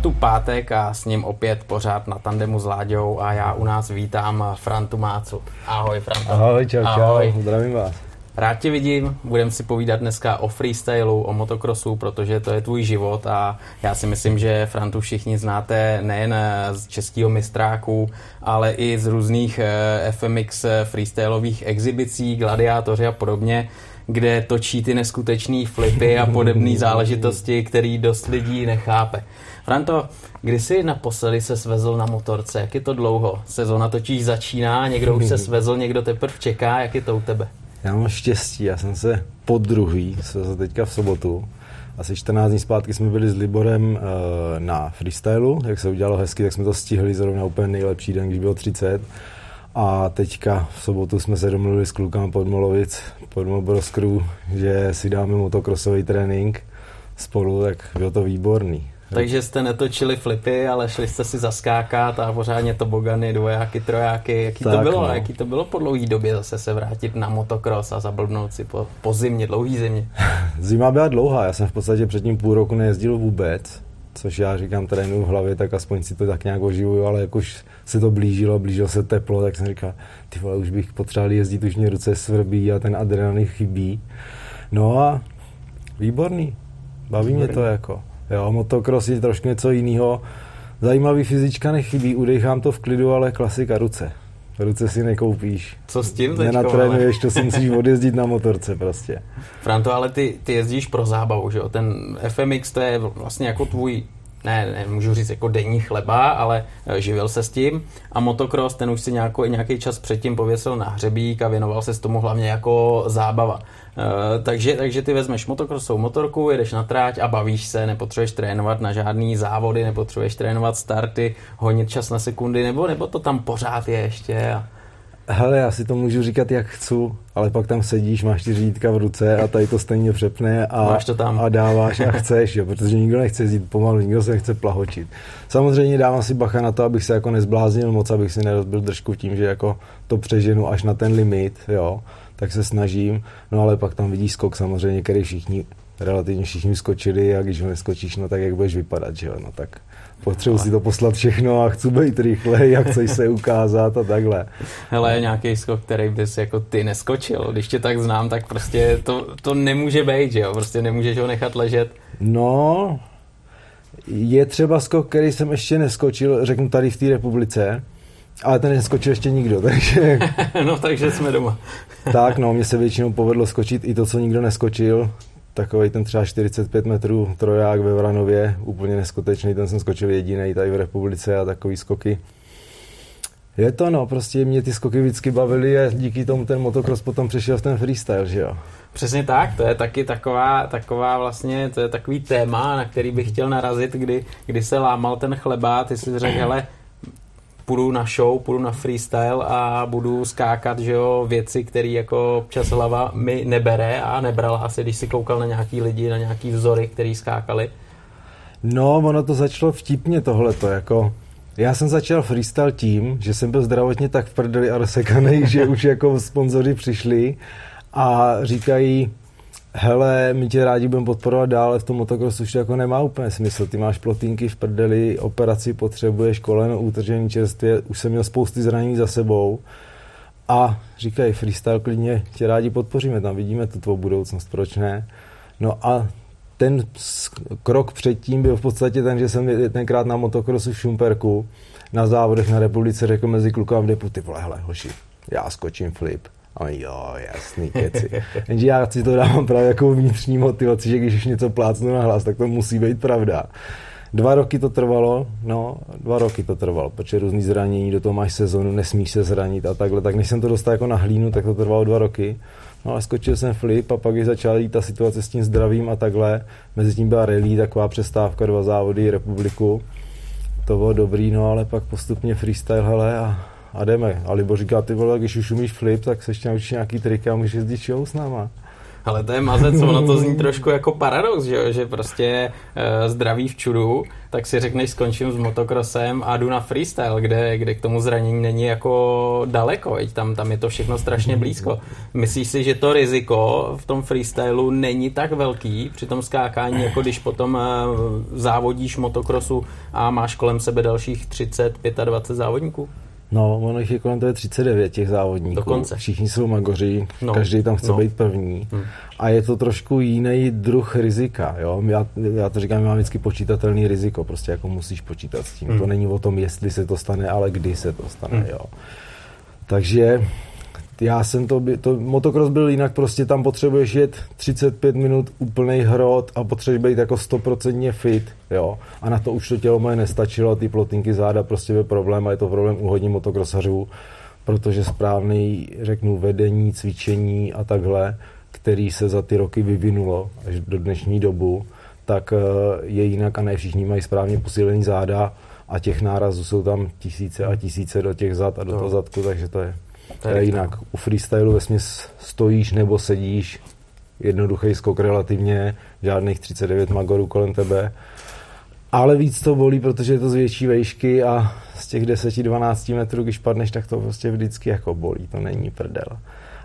Tu pátek a s ním opět pořád na tandemu s Láďou a já u nás vítám Frantu Mácu. Ahoj Franto. Ahoj, čau, Ahoj. čau, zdravím vás. Rád tě vidím, budeme si povídat dneska o freestylu, o motokrosu, protože to je tvůj život a já si myslím, že Frantu všichni znáte nejen z českého mistráku, ale i z různých eh, FMX freestyleových exibicí, gladiátoři a podobně kde točí ty neskutečné flipy a podobné záležitosti, který dost lidí nechápe. Franto, kdy jsi naposledy se svezl na motorce? Jak je to dlouho? Sezona totiž začíná, někdo už se svezl, někdo teprve čeká. Jak je to u tebe? Já mám štěstí, já jsem se po druhý svezl teďka v sobotu. Asi 14 dní zpátky jsme byli s Liborem uh, na freestylu, jak se udělalo hezky, tak jsme to stihli zrovna úplně nejlepší den, když bylo 30. A teďka v sobotu jsme se domluvili s klukama pod Molovic, pod Mobros Crew, že si dáme motokrosový trénink spolu, tak bylo to výborný. Takže jste netočili flipy, ale šli jste si zaskákat a pořádně tobogany, dvojáky, trojáky. Jaký tak, to bylo? No. Jaký to bylo po dlouhé době zase se vrátit na motokros a zablbnout si po, po zimě, dlouhý zimě? Zima byla dlouhá, já jsem v podstatě předtím půl roku nejezdil vůbec, což já říkám trénu v hlavě, tak aspoň si to tak nějak oživuju, ale jak už se to blížilo, blížilo se teplo, tak jsem říkal, ty vole, už bych potřeboval jezdit, už mě ruce svrbí a ten adrenalin chybí. No a výborný, baví výborný. mě to jako. Jo, motocross je trošku něco jiného. Zajímavý fyzička nechybí, udechám to v klidu, ale klasika ruce. Ruce si nekoupíš. Co s tím teďko, Nenatrénuješ, to si musíš odjezdit na motorce prostě. Franto, ale ty, ty jezdíš pro zábavu, že jo? Ten FMX to je vlastně jako tvůj ne, ne, můžu říct jako denní chleba, ale eh, živil se s tím. A motocross, ten už si nějakou, nějaký čas předtím pověsil na hřebík a věnoval se s tomu hlavně jako zábava. Uh, takže, takže ty vezmeš motokrosovou motorku, jedeš na tráť a bavíš se, nepotřebuješ trénovat na žádný závody, nepotřebuješ trénovat starty, honit čas na sekundy, nebo, nebo to tam pořád je ještě. A... Hele, já si to můžu říkat, jak chci, ale pak tam sedíš, máš ty řídítka v ruce a tady to stejně přepne a, máš to tam. a dáváš a chceš, jo, protože nikdo nechce jezdit pomalu, nikdo se nechce plahočit. Samozřejmě dávám si bacha na to, abych se jako nezbláznil moc, abych si nerozbil držku tím, že jako to přeženu až na ten limit, jo, tak se snažím, no ale pak tam vidíš skok samozřejmě, který všichni, relativně všichni skočili a když ho neskočíš, no tak jak budeš vypadat, že jo, no tak potřebuji si to poslat všechno a chci být rychle, jak chceš se ukázat a takhle. Hele, nějaký skok, který bys jako ty neskočil, když tě tak znám, tak prostě to, to nemůže být, že jo, prostě nemůžeš ho nechat ležet. No, je třeba skok, který jsem ještě neskočil, řeknu tady v té republice, ale ten neskočil ještě nikdo, takže... no, takže jsme doma. tak, no, mně se většinou povedlo skočit i to, co nikdo neskočil, takový ten třeba 45 metrů troják ve Vranově, úplně neskutečný, ten jsem skočil jediný tady v republice a takový skoky. Je to no, prostě mě ty skoky vždycky bavily a díky tomu ten motocross potom přešel v ten freestyle, že jo. Přesně tak, to je taky taková, taková vlastně, to je takový téma, na který bych chtěl narazit, kdy, kdy se lámal ten chleba, ty si řekl, hele, půjdu na show, půjdu na freestyle a budu skákat, že jo, věci, které jako občas hlava mi nebere a nebrala asi, když si koukal na nějaký lidi, na nějaký vzory, který skákali. No, ono to začalo vtipně tohleto, jako já jsem začal freestyle tím, že jsem byl zdravotně tak v prdeli a rozsekaný, že už jako sponzoři přišli a říkají, hele, my tě rádi budeme podporovat dál, v tom motocrossu už jako nemá úplně smysl. Ty máš plotínky v prdeli, operaci potřebuješ, koleno utržení čerstvě, už jsem měl spousty zranění za sebou. A říkají, freestyle klidně tě rádi podpoříme, tam vidíme tu tvou budoucnost, proč ne? No a ten krok předtím byl v podstatě ten, že jsem tenkrát na motocrossu v Šumperku na závodech na republice řekl mezi klukama v depu, ty vole, hele, hoši, já skočím flip a jo, jasný keci. Jenže já si to dávám právě jako vnitřní motivaci, že když něco plácnu na hlas, tak to musí být pravda. Dva roky to trvalo, no, dva roky to trvalo, protože různý zranění, do toho máš sezonu, nesmíš se zranit a takhle, tak než jsem to dostal jako na hlínu, tak to trvalo dva roky. No ale skočil jsem flip a pak když začala jít ta situace s tím zdravím a takhle, mezi tím byla rally, taková přestávka, dva závody, republiku. To bylo dobrý, no ale pak postupně freestyle, hele, a a jdeme. A Libo říká, ty vole, když už umíš flip, tak se ještě naučíš nějaký triky a můžeš jezdit show s náma. Ale to je mazec, ono to zní trošku jako paradox, že, že prostě uh, zdraví v čudu, tak si řekneš skončím s motokrosem a jdu na freestyle, kde, kde k tomu zranění není jako daleko, veď tam, tam je to všechno strašně blízko. Myslíš si, že to riziko v tom freestylu není tak velký při tom skákání, jako když potom uh, závodíš motokrosu a máš kolem sebe dalších 30, 25 závodníků? No, ono jich je kolem toho 39 těch závodníků. Dokonce. Všichni jsou magoři, no, každý tam chce no. být první. Hmm. A je to trošku jiný druh rizika. Jo? Já, já to říkám, mám vždycky počítatelný riziko. Prostě jako musíš počítat s tím. Hmm. To není o tom, jestli se to stane, ale kdy se to stane. Hmm. Jo? Takže já jsem to, to, motocross byl jinak, prostě tam potřebuješ jet 35 minut úplný hrot a potřebuješ být jako 100% fit, jo. A na to už to tělo moje nestačilo, ty plotinky záda prostě byl problém a je to problém u hodně motokrosařů, protože správný, řeknu, vedení, cvičení a takhle, který se za ty roky vyvinulo až do dnešní dobu, tak eh, je jinak a ne všichni mají správně posílený záda a těch nárazů jsou tam tisíce a tisíce do těch zad a do toho zadku, takže to je je jinak. U freestylu ve směs stojíš nebo sedíš, jednoduchý skok relativně, žádných 39 magorů kolem tebe. Ale víc to bolí, protože je to z větší vejšky a z těch 10-12 metrů, když padneš, tak to prostě vždycky jako bolí, to není prdel.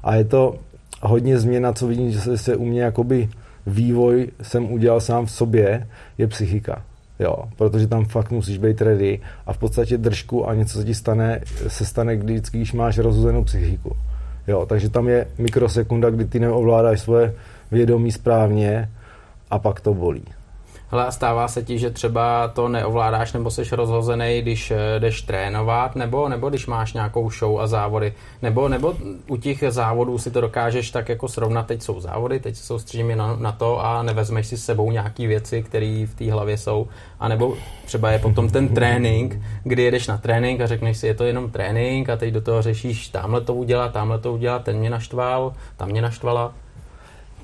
A je to hodně změna, co vidím, že se u mě jakoby vývoj jsem udělal sám v sobě, je psychika. Jo, protože tam fakt musíš být ready a v podstatě držku a něco se ti stane, se stane vždycky, když máš rozhozenou psychiku. Jo, takže tam je mikrosekunda, kdy ty neovládáš svoje vědomí správně a pak to bolí. Hele, stává se ti, že třeba to neovládáš nebo jsi rozhozený, když eh, jdeš trénovat, nebo, nebo když máš nějakou show a závody, nebo, nebo u těch závodů si to dokážeš tak jako srovnat, teď jsou závody, teď se soustředíme na, na to a nevezmeš si s sebou nějaký věci, které v té hlavě jsou, a nebo třeba je potom ten trénink, kdy jedeš na trénink a řekneš si, je to jenom trénink a teď do toho řešíš, tamhle to udělat, tamhle to udělat, ten mě naštval, tam mě naštvala.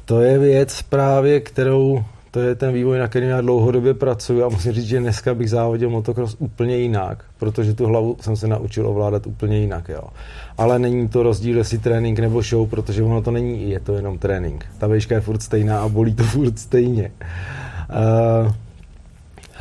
To je věc právě, kterou to je ten vývoj, na kterém já dlouhodobě pracuji a musím říct, že dneska bych závodil motocross úplně jinak, protože tu hlavu jsem se naučil ovládat úplně jinak. Jo. Ale není to rozdíl, jestli trénink nebo show, protože ono to není, je to jenom trénink. Ta výška je furt stejná a bolí to furt stejně. Uh,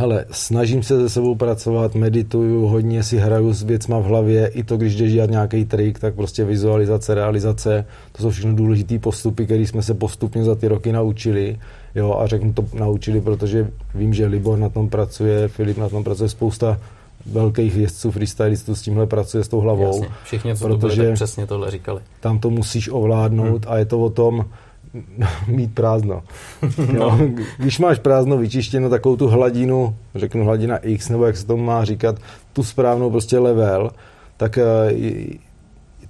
Hele, snažím se se sebou pracovat, medituju, hodně si hraju s věcma v hlavě, i to, když jdeš dělat nějaký trik, tak prostě vizualizace, realizace, to jsou všechno důležité postupy, které jsme se postupně za ty roky naučili. Jo, a řeknu to naučili, protože vím, že Libor na tom pracuje, Filip na tom pracuje, spousta velkých jezdců, freestylistů s tímhle pracuje s tou hlavou. Jasně, všichni, co protože to byli, přesně tohle říkali. Tam to musíš ovládnout hmm. a je to o tom, mít prázdno. Jo? Když máš prázdno vyčištěno, takovou tu hladinu, řeknu hladina X, nebo jak se tomu má říkat, tu správnou prostě level, tak, eh,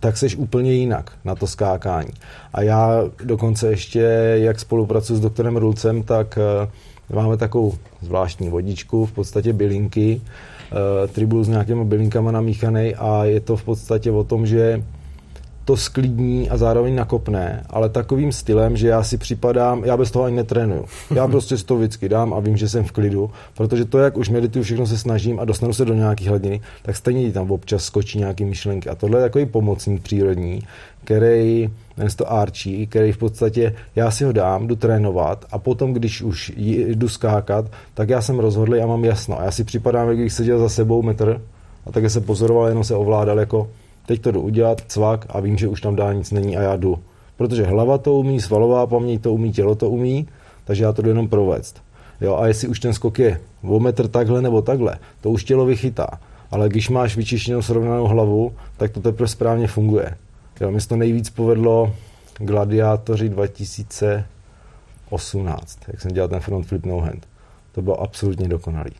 tak seš úplně jinak na to skákání. A já dokonce ještě, jak spolupracuji s doktorem Rulcem, tak eh, máme takovou zvláštní vodičku, v podstatě bylinky, eh, tribul s nějakými bylinkama namíchaný a je to v podstatě o tom, že to sklidní a zároveň nakopne, ale takovým stylem, že já si připadám, já bez toho ani netrénuju. Já prostě si to vždycky dám a vím, že jsem v klidu, protože to, jak už medituju, všechno se snažím a dostanu se do nějaké hladiny, tak stejně tam občas skočí nějaké myšlenky. A tohle je takový pomocník přírodní, který, jmenuje to Archie, který v podstatě, já si ho dám, jdu trénovat a potom, když už jdu skákat, tak já jsem rozhodl a mám jasno. A já si připadám, jak bych seděl za sebou metr a také se pozoroval, jenom se ovládal jako teď to jdu udělat, cvak a vím, že už tam dál nic není a já jdu. Protože hlava to umí, svalová paměť to umí, tělo to umí, takže já to jdu jenom provést. Jo, a jestli už ten skok je o metr takhle nebo takhle, to už tělo vychytá. Ale když máš vyčištěnou srovnanou hlavu, tak to teprve správně funguje. Jo, mi to nejvíc povedlo Gladiátoři 2018, jak jsem dělal ten front flip no hand. To bylo absolutně dokonalý.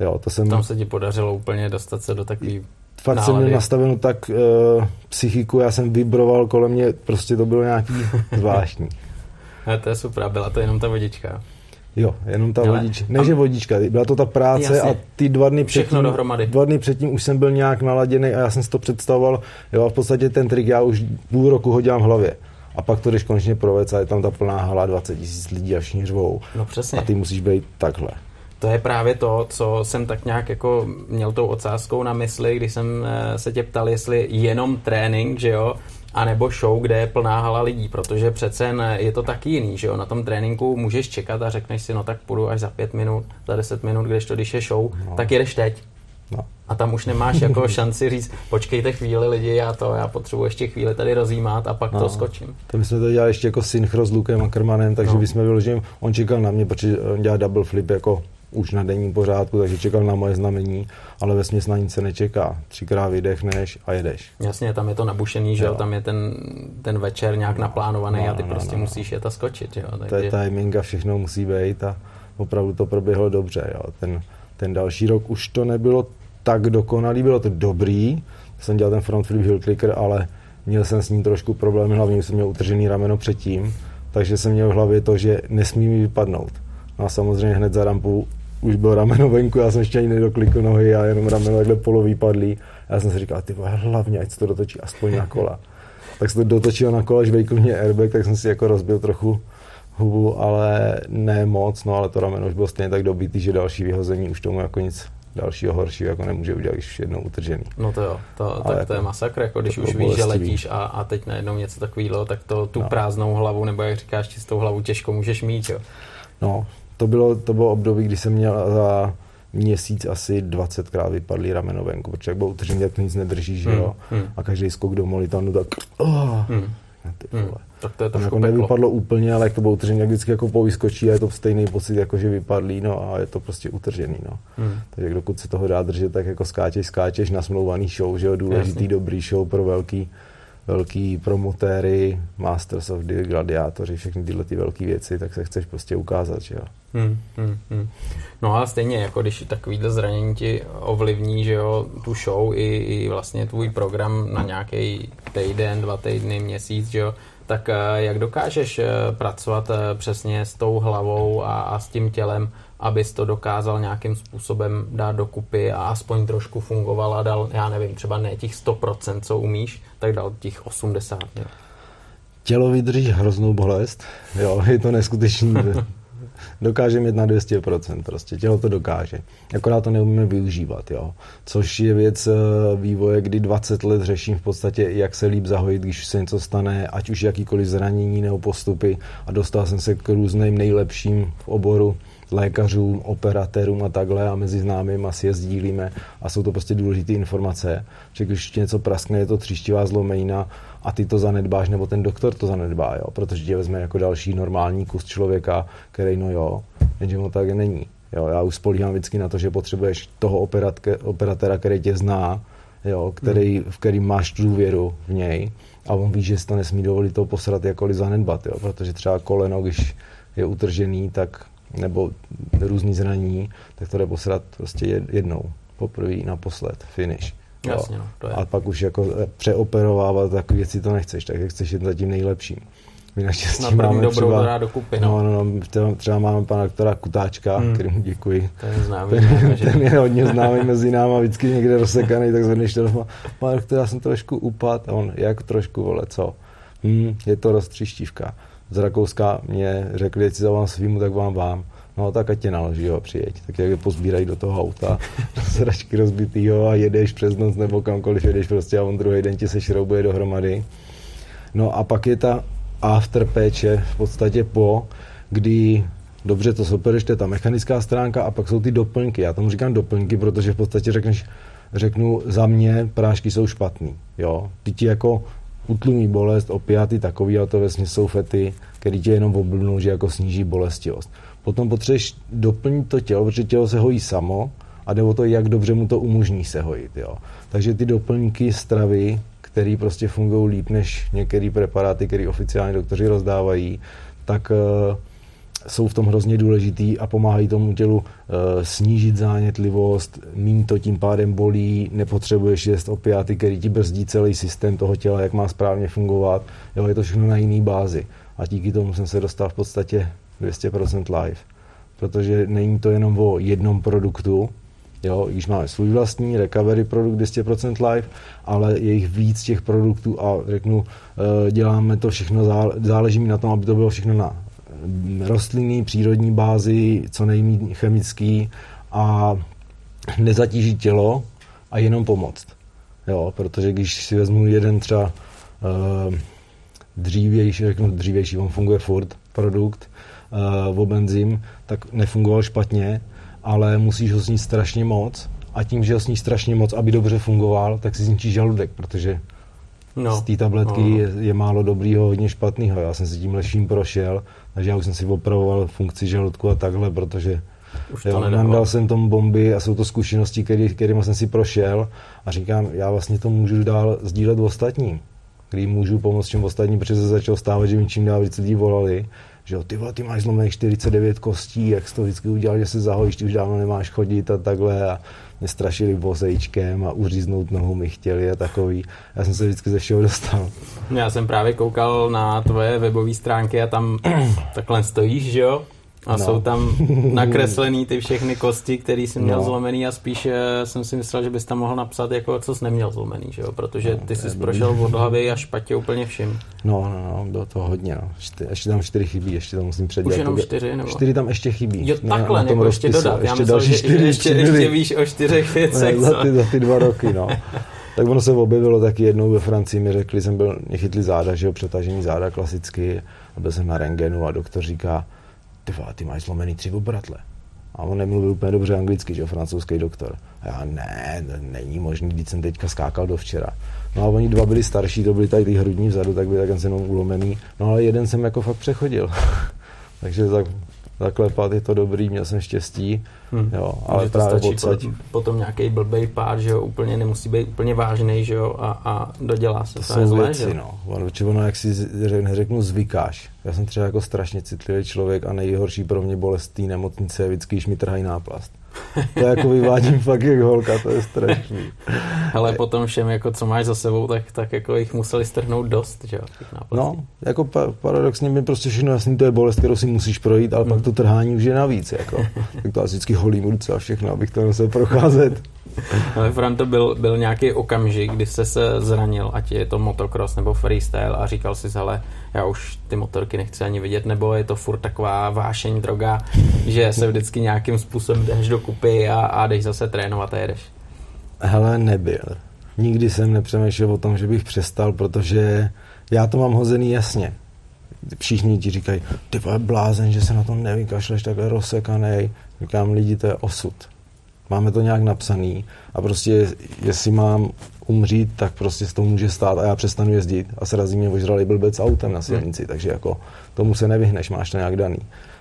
Jo, to jsem... Tam se ti podařilo úplně dostat se do takový fakt nálady. jsem měl nastavenou tak uh, psychiku, já jsem vibroval kolem mě, prostě to bylo nějaký zvláštní. A to je super, byla to jenom ta vodička. Jo, jenom ta vodička. Ne, že vodička, byla to ta práce Jasně. a ty dva dny předtím, dohromady. dva dny předtím už jsem byl nějak naladěný a já jsem si to představoval, jo, a v podstatě ten trik já už půl roku ho dělám v hlavě. A pak to jdeš konečně provést a je tam ta plná hala, 20 tisíc lidí a všichni řvou. No přesně. A ty musíš být takhle to je právě to, co jsem tak nějak jako měl tou ocáskou na mysli, když jsem eh, se tě ptal, jestli jenom trénink, že jo, a nebo show, kde je plná hala lidí, protože přece je to taky jiný, že jo, na tom tréninku můžeš čekat a řekneš si, no tak půjdu až za pět minut, za deset minut, když to, když je show, no. tak jedeš teď. No. A tam už nemáš jako šanci říct, počkejte chvíli lidi, já to, já potřebuji ještě chvíli tady rozjímat a pak no. to skočím. To my jsme to dělali ještě jako synchro s Lukem a Krmanem, takže no. jsme vyložili, on čekal na mě, protože on dělá double flip jako už na denním pořádku, takže čekal na moje znamení, ale ve na nic se nečeká. Třikrát vydechneš a jedeš. Jasně, tam je to nabušený, že jo, tam je ten, ten večer nějak naplánovaný no, a ty no, prostě no, musíš jet a skočit, jo. Takže... To je timing a všechno musí být a opravdu to proběhlo dobře, jo. Ten, ten další rok už to nebylo tak dokonalý, bylo to dobrý, jsem dělal ten front flip hill clicker, ale měl jsem s ním trošku problém, hlavně jsem měl utržený rameno předtím, takže jsem měl v hlavě to, že nesmí mi vypadnout. No a samozřejmě hned za rampu už bylo rameno venku, já jsem ještě ani nedoklikl nohy a jenom rameno takhle polový padlý. Já jsem si říkal, ty hlavně, ať se to dotočí aspoň na kola. tak se to dotočilo na kola, až vejkl mě airbag, tak jsem si jako rozbil trochu hubu, ale ne moc, no ale to rameno už bylo stejně tak dobitý, že další vyhození už tomu jako nic dalšího horšího jako nemůže udělat, když už jednou utržený. No to jo, to, tak to je masakr, jako když už víš, že letíš a, a teď najednou něco takového, tak to tu no. prázdnou hlavu, nebo jak říkáš, čistou hlavu těžko můžeš mít, jo. No, to bylo, to bylo období, kdy jsem měl za měsíc asi 20krát vypadlý rameno venku, protože jak byl utržený, tak to nic nedrží, že jo. Hmm, hmm. A každý skok do molitanu, tak oh, hmm. Hmm. Tak to je to jako nevypadlo úplně, ale jak to bylo utržený, jak vždycky jako povyskočí a je to stejný pocit, jako že vypadlý, no a je to prostě utržený, no. Hmm. Takže dokud se toho dá držet, tak jako skáčeš, skáčeš na smlouvaný show, že jo, důležitý, Jasný. dobrý show pro velký velký promotéry, Masters of the Gladiátoři, všechny tyhle ty velké věci, tak se chceš prostě ukázat, že jo. Hmm, hmm, hmm. No a stejně, jako když takovýhle zranění ti ovlivní, že jo, tu show i, i vlastně tvůj program na nějaký týden, dva týdny, měsíc, že jo, tak eh, jak dokážeš eh, pracovat eh, přesně s tou hlavou a, a s tím tělem, abys to dokázal nějakým způsobem dát dokupy a aspoň trošku fungoval a dal, já nevím, třeba ne těch 100%, co umíš, tak dal těch 80%. Jo. Tělo vydrží hroznou bolest, jo, je to neskutečný. dokáže mít na 200%, prostě tělo to dokáže. Akorát to neumíme využívat, jo. Což je věc eh, vývoje, kdy 20 let řeším v podstatě, jak se líp zahojit, když se něco stane, ať už jakýkoliv zranění nebo postupy a dostal jsem se k různým nejlepším v oboru lékařům, operatérům a takhle a mezi známými asi je sdílíme a jsou to prostě důležité informace, že když ti něco praskne, je to tříštivá zlomenina a ty to zanedbáš, nebo ten doktor to zanedbá, jo, protože tě vezme jako další normální kus člověka, který no jo, jenže mu tak není. Jo, já už spolíhám vždycky na to, že potřebuješ toho operatke, operatéra, který tě zná, jo, který, hmm. v kterým máš důvěru v něj a on ví, že si to nesmí dovolit to posrat jakkoliv zanedbat, jo, protože třeba koleno, když je utržený, tak nebo různý zranění, tak to jde posrat prostě jednou, poprvé, naposled, finish. Jasně, no, to je. A pak už jako přeoperovávat takové věci to nechceš, tak jak chceš jít za tím nejlepším. My naštěstí na máme dobrou třeba, dokupy, no. No, no, třeba, třeba máme pana doktora Kutáčka, hmm. kterému děkuji. Ten je známý. Ten, ten je hodně známý mezi náma, vždycky někde rozsekaný, tak zvedneš telefon. Pane doktor, já jsem trošku upad. A on, jak trošku, vole, co? Hmm, je to roztříštívka z Rakouska mě řekli, jestli vám svýmu, tak vám vám. No tak ať tě naloží, jo, přijeď. Tak jak je pozbírají do toho auta, do sračky rozbitýho a jedeš přes noc nebo kamkoliv jedeš prostě a on druhý den ti se šroubuje dohromady. No a pak je ta after péče v podstatě po, kdy dobře to sopereš, to je ta mechanická stránka a pak jsou ty doplňky. Já tomu říkám doplňky, protože v podstatě řekneš, řeknu, za mě prášky jsou špatný. Jo? Ty ti jako utlumí bolest, opiaty takový, ale to vesmě jsou fety, který tě jenom oblbnou, že jako sníží bolestivost. Potom potřebuješ doplnit to tělo, protože tělo se hojí samo a jde o to, jak dobře mu to umožní se hojit. Jo. Takže ty doplňky stravy, které prostě fungují líp než některé preparáty, které oficiálně doktoři rozdávají, tak uh, jsou v tom hrozně důležitý a pomáhají tomu tělu uh, snížit zánětlivost, mín to tím pádem bolí, nepotřebuješ jíst opiáty, který ti brzdí celý systém toho těla, jak má správně fungovat. Jo, je to všechno na jiný bázi. A díky tomu jsem se dostal v podstatě 200% live. Protože není to jenom o jednom produktu, Jo, když máme svůj vlastní recovery produkt 200% live, ale je jich víc těch produktů a řeknu, eh, děláme to všechno, záleží mi na tom, aby to bylo všechno na rostlinný, přírodní bázi, co nejméně chemický a nezatížit tělo a jenom pomoct. Jo, protože když si vezmu jeden třeba uh, dřívější, řeknu dřívější, on funguje furt, produkt, uh, o benzím, tak nefungoval špatně, ale musíš ho snít strašně moc a tím, že ho sníš strašně moc, aby dobře fungoval, tak si zničíš žaludek, protože no. z té tabletky no. je, je málo dobrýho, hodně špatného. Já jsem si tím leším prošel, takže já už jsem si opravoval funkci žaludku a takhle, protože už jo, nandal jsem tomu bomby a jsou to zkušenosti, který, kterými jsem si prošel a říkám, já vlastně to můžu dál sdílet ostatním, který můžu pomoct čem ostatním, protože se začal stávat, že mi čím dál víc lidí volali, že jo, ty vole, ty máš zlomených 49 kostí, jak jsi to vždycky udělal, že se zahojíš, ty už dávno nemáš chodit a takhle a mě strašili vozejčkem a uříznout nohu mi chtěli a takový. Já jsem se vždycky ze všeho dostal. Já jsem právě koukal na tvoje webové stránky a tam takhle stojíš, že jo? A no. jsou tam nakreslený ty všechny kosti, které jsi měl no. zlomený a spíš eh, jsem si myslel, že bys tam mohl napsat, jako co jsi neměl zlomený, že jo? protože no, ty jsi prošel od hlavy a špatě úplně vším. No, no, no, bylo to hodně, no. Čty, ještě tam čtyři chybí, ještě to musím předělat. Už jenom čtyři, nebo? Čtyři tam ještě chybí. Jo, takhle, ne, nebo ještě dodat. Já ještě myslel, další čtyři, že ještě, ještě víš o čtyřech věcech. Ne, za, ty, za ty dva roky, no. tak ono se objevilo taky jednou ve Francii, mi řekli, jsem byl, mě chytli záda, že jo, přetažení záda klasicky, a byl jsem na rengenu a doktor říká, ty, ty máš zlomený tři obratle. A on nemluvil úplně dobře anglicky, že francouzský doktor. A já, ne, to není možný, když jsem teďka skákal do včera. No a oni dva byli starší, to byli tady ty hrudní vzadu, tak byli tak jenom ulomený. No ale jeden jsem jako fakt přechodil. Takže tak zaklepat, je to dobrý, měl jsem štěstí, hmm. jo, ale právě stačí odsaď... potom nějaký blbej pád, že jo, úplně nemusí být úplně vážný, že jo, a, a dodělá se. To, to jsou zlé, věci, že? no. Ono, ono, jak si neřeknu, zvykáš. Já jsem třeba jako strašně citlivý člověk a nejhorší pro mě bolest té nemocnice je vždycky, když mi trhají náplast. To jako vyvádím fakt jak holka, to je strašný. Ale potom všem, jako co máš za sebou, tak, tak jako jich museli strhnout dost, že jo? No, jako pa, paradoxně mi prostě všechno jasný, to je bolest, kterou si musíš projít, ale mm. pak to trhání už je navíc, jako. tak to asi vždycky holím ruce a všechno, abych to musel procházet. Ale Fran, to byl, byl nějaký okamžik, kdy jsi se zranil, ať je to motocross nebo freestyle a říkal si, hele, já už ty motorky nechci ani vidět, nebo je to furt taková vášeň, droga, že se vždycky nějakým způsobem jdeš do kupy a, a jdeš zase trénovat a jedeš? Hele, nebyl. Nikdy jsem nepřemýšlel o tom, že bych přestal, protože já to mám hozený jasně. Všichni ti říkají, ty blázen, že se na tom nevykašleš takhle rozsekanej. Říkám, lidi, to je osud. Máme to nějak napsaný a prostě jestli mám umřít, tak prostě se to může stát a já přestanu jezdit a srazí mě ožralý blbec autem na silnici, hmm. takže jako tomu se nevyhneš, máš to nějak daný.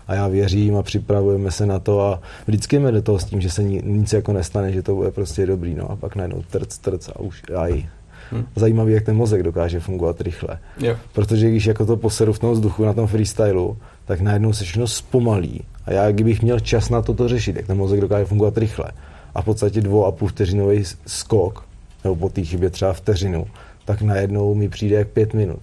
A já věřím a připravujeme se na to a vždycky jdeme do toho s tím, že se nic jako nestane, že to bude prostě dobrý, no a pak najednou trc, trc a už aj. Hmm. Zajímavý, jak ten mozek dokáže fungovat rychle. Jo. Protože když jako to poseru v tom vzduchu na tom freestylu, tak najednou se všechno zpomalí. A já, kdybych měl čas na toto řešit, jak ten mozek dokáže fungovat rychle, a v podstatě dvou a půl vteřinový skok, nebo po té chybě třeba vteřinu, tak najednou mi přijde jak pět minut.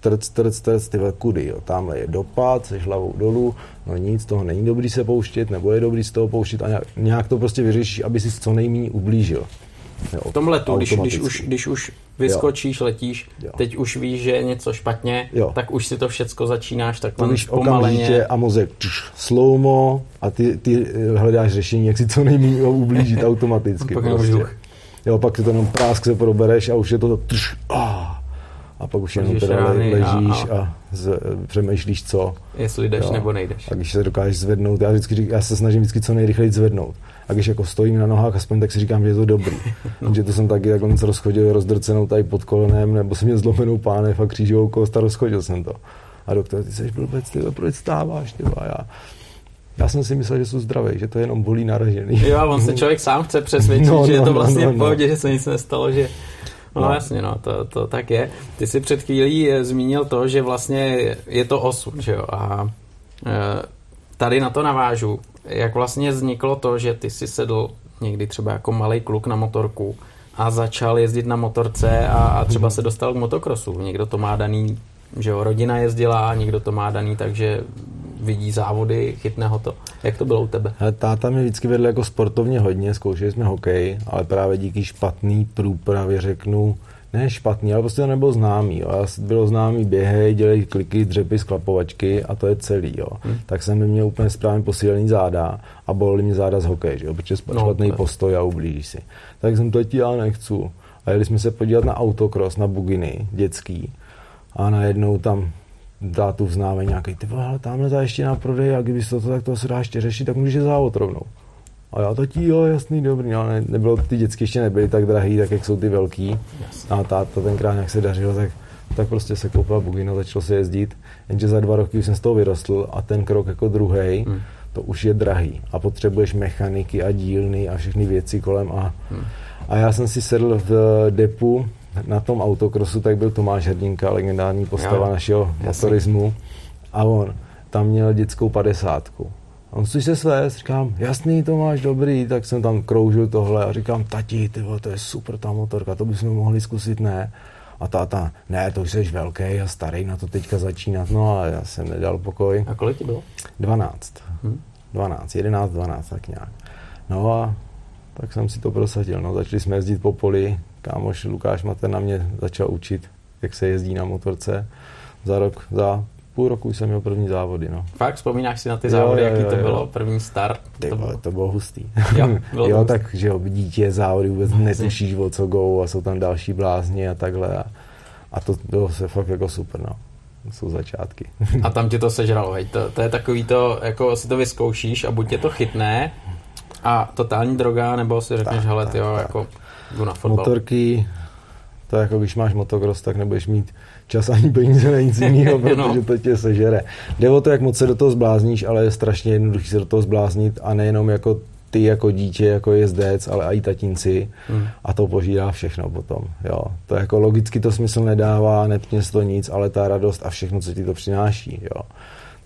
Trc, trc, trc, ty kudy, jo. Tamhle je dopad, seš hlavou dolů, no nic, toho není dobrý se pouštět, nebo je dobrý z toho pouštět a nějak, nějak to prostě vyřešíš, aby si co nejméně ublížil. Jo, v tom letu, když, když, už, když už vyskočíš, jo. letíš, jo. teď už víš, že je něco špatně, jo. tak už si to všecko začínáš takhle víš pomaleně. a mozek tš, slowmo a ty, ty hledáš řešení, jak si co nejméně ublížit automaticky. pak prostě. Jo, pak si to jenom prásk se probereš a už je to tš, a, a pak už jenom teda le, ležíš a, a. a z, přemýšlíš co. Jestli jdeš jo. nebo nejdeš. A když se dokážeš zvednout, já, vždycky, já se snažím vždycky co nejrychleji zvednout a když jako stojím na nohách aspoň, tak si říkám, že je to dobrý. no. Že to jsem taky takhle rozchodil rozdrcenou tady pod kolenem, nebo jsem měl zlomenou pánev a křížovou kost a rozchodil jsem to. A doktor, ty jsi blbec, ty proč stáváš, ty a já, já jsem si myslel, že jsou zdravý, že to je jenom bolí naražený. Jo, a on se člověk sám chce přesvědčit, no, no, že je to no, vlastně no, no, v pohodě, no. že se nic nestalo, že No, no jasně, no, to, to tak je. Ty jsi před chvílí eh, zmínil to, že vlastně je to osud, že jo, a e, tady na to navážu jak vlastně vzniklo to, že ty si sedl někdy třeba jako malý kluk na motorku a začal jezdit na motorce a, a třeba se dostal k motokrosu. Někdo to má daný, že jo, rodina jezdila, někdo to má daný, takže vidí závody, chytne ho to. Jak to bylo u tebe? Hele, táta mě vždycky vedl jako sportovně hodně, zkoušeli jsme hokej, ale právě díky špatný průpravě řeknu, ne špatný, ale prostě to nebylo známý. Jo. Já bylo známý běhej, dělej kliky, dřepy, sklapovačky a to je celý. Jo. Hmm. Tak jsem neměl úplně správně posílený záda a bolely mě záda z hokej, jo, protože no, špatný postoj a ublížíš si. Tak jsem to já nechci. A jeli jsme se podívat na autokros, na buginy dětský. A najednou tam tátu známe nějaký, ty vole, tamhle ta ještě na prodej a kdyby to, tak to se dá ještě řešit, tak můžeš závod rovnou. A já tatí, jo, jasný, dobrý, ale ne, nebylo, ty dětské ještě nebyly tak drahý, tak jak jsou ty velký. A táta tenkrát, jak se dařilo, tak, tak prostě se koupila bugino, začalo se jezdit, jenže za dva roky už jsem z toho vyrostl a ten krok jako druhý, hmm. to už je drahý a potřebuješ mechaniky a dílny a všechny věci kolem a, hmm. a já jsem si sedl v depu na tom autokrosu, tak byl Tomáš Hrdinka, legendární postava jo, našeho motorismu a on tam měl dětskou padesátku a on si se své, říkám, jasný to máš dobrý, tak jsem tam kroužil tohle a říkám, tati, ty vole, to je super ta motorka, to bychom mohli zkusit, ne? A táta, ne, to už jsi velký a starý na to teďka začínat. No a já jsem nedal pokoj. A kolik ti bylo? 12. Hmm. 12, 11, 12, tak nějak. No a tak jsem si to prosadil. No, začali jsme jezdit po poli. Kámoš Lukáš Mater na mě začal učit, jak se jezdí na motorce. Za rok, za půl roku jsem měl první závody. No. Fakt vzpomínáš si na ty závody, jo, jo, jo, jaký to jo. bylo, první start? Ty, to, bylo... to bylo hustý. Jo, bylo jo to tak, že jo, dítě závody vůbec netušíš, o co go a jsou tam další blázni a takhle. A, a to bylo se fakt jako super, no. Jsou začátky. a tam tě to sežralo, hej. To, to je takový to, jako si to vyzkoušíš a buď tě to chytne a totální droga, nebo si řekneš, tak, hele, ty jo, jako jdu na fotbal. Motorky, to je jako když máš motocross, tak nebudeš mít čas ani peníze na nic jiného, protože no. to tě sežere. Jde o to, jak moc se do toho zblázníš, ale je strašně jednoduché se do toho zbláznit a nejenom jako ty jako dítě, jako jezdec, ale i tatínci hmm. a to požírá všechno potom. Jo. To jako logicky to smysl nedává, nepně to nic, ale ta radost a všechno, co ti to přináší. Jo.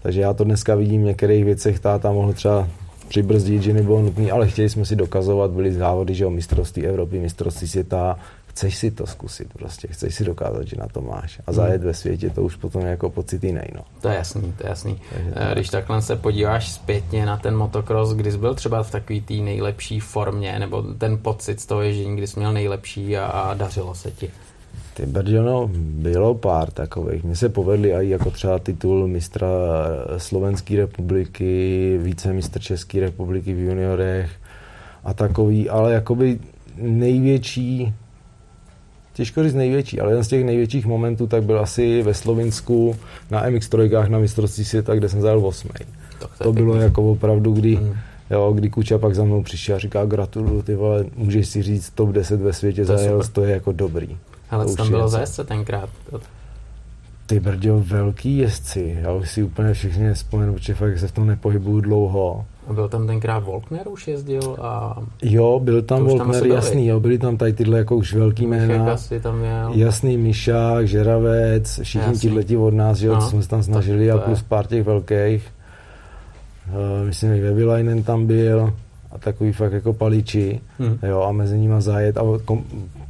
Takže já to dneska vidím v některých věcech, táta mohl třeba přibrzdit, že nebylo nutný, ale chtěli jsme si dokazovat, byly závody, že jo, mistrovství Evropy, mistrovství světa, chceš si to zkusit prostě, chceš si dokázat, že na to máš. A zajet hmm. ve světě, to už potom je jako pocit jiný, no. To je jasný, to je jasný. Takže eh, Když takhle se podíváš zpětně na ten motocross, kdy jsi byl třeba v takové té nejlepší formě, nebo ten pocit z toho ježdění, kdy jsi měl nejlepší a, a dařilo se ti? Ty Brdiono, bylo pár takových. Mně se povedli i jako třeba titul mistra Slovenské republiky, vícemistr České republiky v juniorech a takový, ale jakoby největší těžko říct největší, ale jeden z těch největších momentů tak byl asi ve Slovinsku na MX3 na mistrovství světa, kde jsem zajel 8. To, to bylo jako opravdu, kdy, mm. jo, kdy Kuča pak za mnou přišel a říká gratuluju, ty vole, můžeš si říct top 10 ve světě to zajel, to je jako dobrý. Ale co tam bylo za jezdce tenkrát? Ty brďo, velký jezdci, já už si úplně všichni nespomenu, protože fakt se v tom nepohybuju dlouho. A byl tam tenkrát Volkner už jezdil a... Jo, byl tam Volkner, jasný, jo, byli tam tady tyhle jako už velký jména. tam měl. Jasný, Mišák, Žeravec, všichni tyhle od nás, jo, no, jsme se tam snažili a plus pár těch velkých. Uh, myslím, že Webileinen tam byl a takový fakt jako paliči, hmm. jo, a mezi nimi zajet a kom,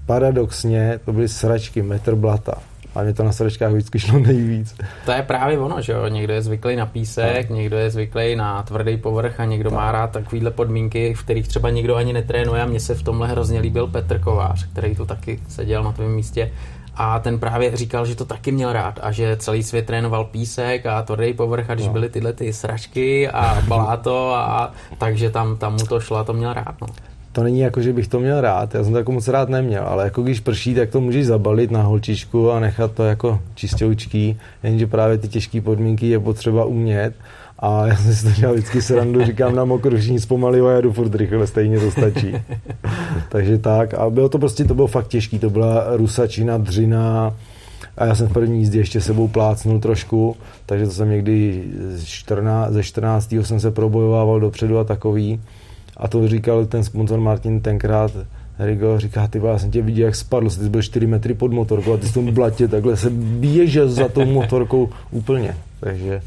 paradoxně to byly sračky metr blata a mě to na srdečkách vždycky šlo nejvíc. To je právě ono, že jo? Někdo je zvyklý na písek, no. někdo je zvyklý na tvrdý povrch a někdo no. má rád takovýhle podmínky, v kterých třeba nikdo ani netrénuje a mně se v tomhle hrozně líbil Petr Kovář, který tu taky seděl na tvém místě a ten právě říkal, že to taky měl rád a že celý svět trénoval písek a tvrdý povrch a když no. byly tyhle ty sračky a bláto a takže tam, tam mu to šlo a to měl rád. No to není jako, že bych to měl rád, já jsem to jako moc rád neměl, ale jako když prší, tak to můžeš zabalit na holčičku a nechat to jako čistoučký, jenže právě ty těžké podmínky je potřeba umět a já jsem si to dělal vždycky srandu, říkám na mokru, všichni zpomalí a já jdu furt rychle, stejně to stačí. Takže tak a bylo to prostě, to bylo fakt těžký, to byla rusačina, dřina, a já jsem v první jízdě ještě sebou plácnul trošku, takže to jsem někdy ze 14, ze 14. jsem se probojovával dopředu a takový. A to říkal ten sponsor Martin tenkrát, Rigo říká, ty já jsem tě viděl, jak spadl, ty jsi byl 4 metry pod motorkou a ty jsi v tom blatě takhle se běžel za tou motorkou úplně. Takže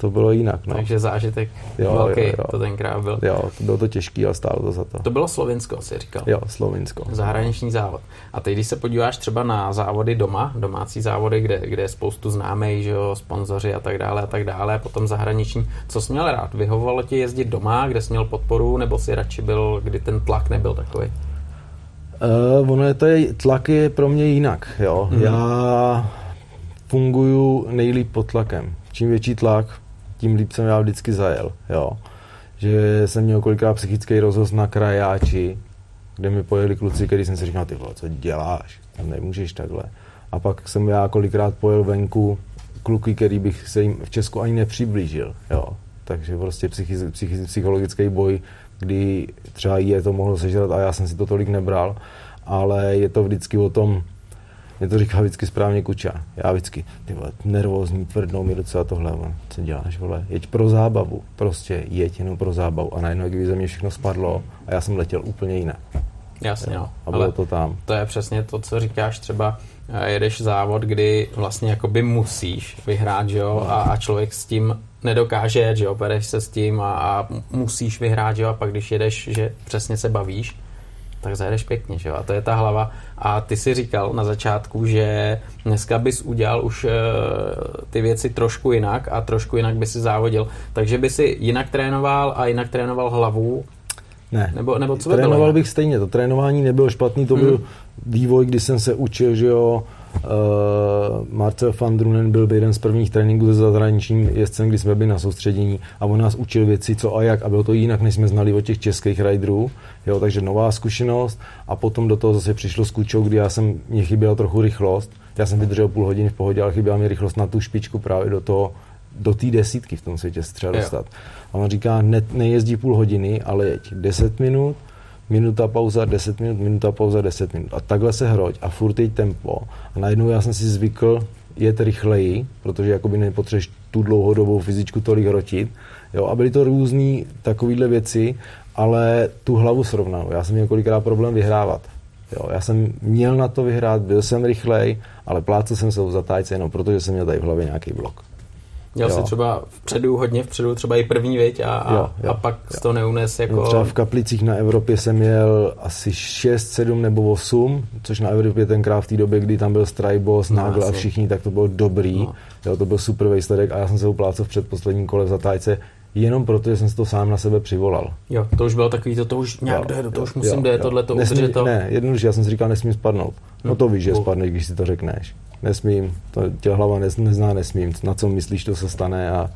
to bylo jinak. No. Takže zážitek jo, velký jo, jo. to tenkrát byl. Jo, to bylo to těžký, ale stálo to za to. To bylo Slovinsko, si říkal. Jo, Slovinsko. Zahraniční závod. A teď, když se podíváš třeba na závody doma, domácí závody, kde, kde je spoustu známých, že jo, sponzoři a tak dále a tak dále, potom zahraniční, co jsi měl rád? Vyhovovalo ti jezdit doma, kde jsi měl podporu, nebo si radši byl, kdy ten tlak nebyl takový? Uh, ono je to je, tlak je pro mě jinak, jo. Mm-hmm. Já funguju nejlíp pod tlakem. Čím větší tlak, tím líp jsem já vždycky zajel, jo. Že jsem měl kolikrát psychický rozhoz na krajáči, kde mi pojeli kluci, který jsem si říkal, ty vole, co děláš, tam nemůžeš takhle. A pak jsem já kolikrát pojel venku kluky, který bych se jim v Česku ani nepřiblížil, jo. Takže prostě psychi, psychi, psychologický boj, kdy třeba je to mohlo sežrat a já jsem si to tolik nebral, ale je to vždycky o tom, mě to říká vždycky správně Kuča. Já vždycky, ty vole, nervózní, tvrdnou mi docela tohle, man. co děláš, vole, jeď pro zábavu, prostě jeď jenom pro zábavu. A najednou, když ze mě všechno spadlo a já jsem letěl úplně jinak. Jasně, jo. A bylo to tam. To je přesně to, co říkáš třeba, eh, jedeš závod, kdy vlastně jakoby musíš vyhrát, že jo, a, a člověk s tím nedokáže že jo, pereš se s tím a, a musíš vyhrát, že jo, a pak když jedeš, že přesně se bavíš, tak zajedeš pěkně, že jo? A to je ta hlava. A ty si říkal na začátku, že dneska bys udělal už uh, ty věci trošku jinak a trošku jinak by si závodil. Takže by si jinak trénoval a jinak trénoval hlavu ne. Nebo, nebo co by Trénoval bylo bych stejně. To trénování nebylo špatný, to byl hmm. vývoj, kdy jsem se učil, že jo, Uh, Marcel van Drunen byl jeden z prvních tréninků se zahraničním jezdcem, kdy jsme byli na soustředění a on nás učil věci, co a jak a bylo to jinak, než jsme znali od těch českých riderů, jo, takže nová zkušenost a potom do toho zase přišlo s Kučou, kdy já jsem, mě chyběla trochu rychlost, já jsem vydržel půl hodiny v pohodě, ale chyběla mi rychlost na tu špičku právě do toho, do té desítky v tom světě střel dostat. A on říká, ne, nejezdí půl hodiny, ale jeď 10 minut, minuta pauza, 10 minut, minuta pauza, 10 minut. A takhle se hroď a furt jeď tempo. A najednou já jsem si zvykl jet rychleji, protože jakoby nepotřebuješ tu dlouhodobou fyzičku tolik hrotit. Jo, a byly to různé takovéhle věci, ale tu hlavu srovnanou. Já jsem měl kolikrát problém vyhrávat. Jo, já jsem měl na to vyhrát, byl jsem rychlej, ale plácel jsem se v zatájce jenom protože jsem měl tady v hlavě nějaký blok. Měl jsi třeba vpředu, hodně vpředu, třeba i první, věď, a, a, jo, jo, a pak jo. to neunes jako... Třeba v Kaplicích na Evropě jsem měl asi 6, 7 nebo 8, což na Evropě tenkrát v té době, kdy tam byl Strajbos, no, Nagl a všichni, tak to bylo dobrý. No. Jo, to byl super výsledek a já jsem se uplácel v předposledním kole v zatájce jenom proto, že jsem si to sám na sebe přivolal. Jo, to už bylo takový, to, to už nějak jo, jde, to už musím jde, tohle to udržet to. Ne, jednoduše, já jsem si říkal, nesmím spadnout. No to víš, že spadneš, když si to řekneš nesmím, to tě hlava nezná, nesmím, na co myslíš, to se stane a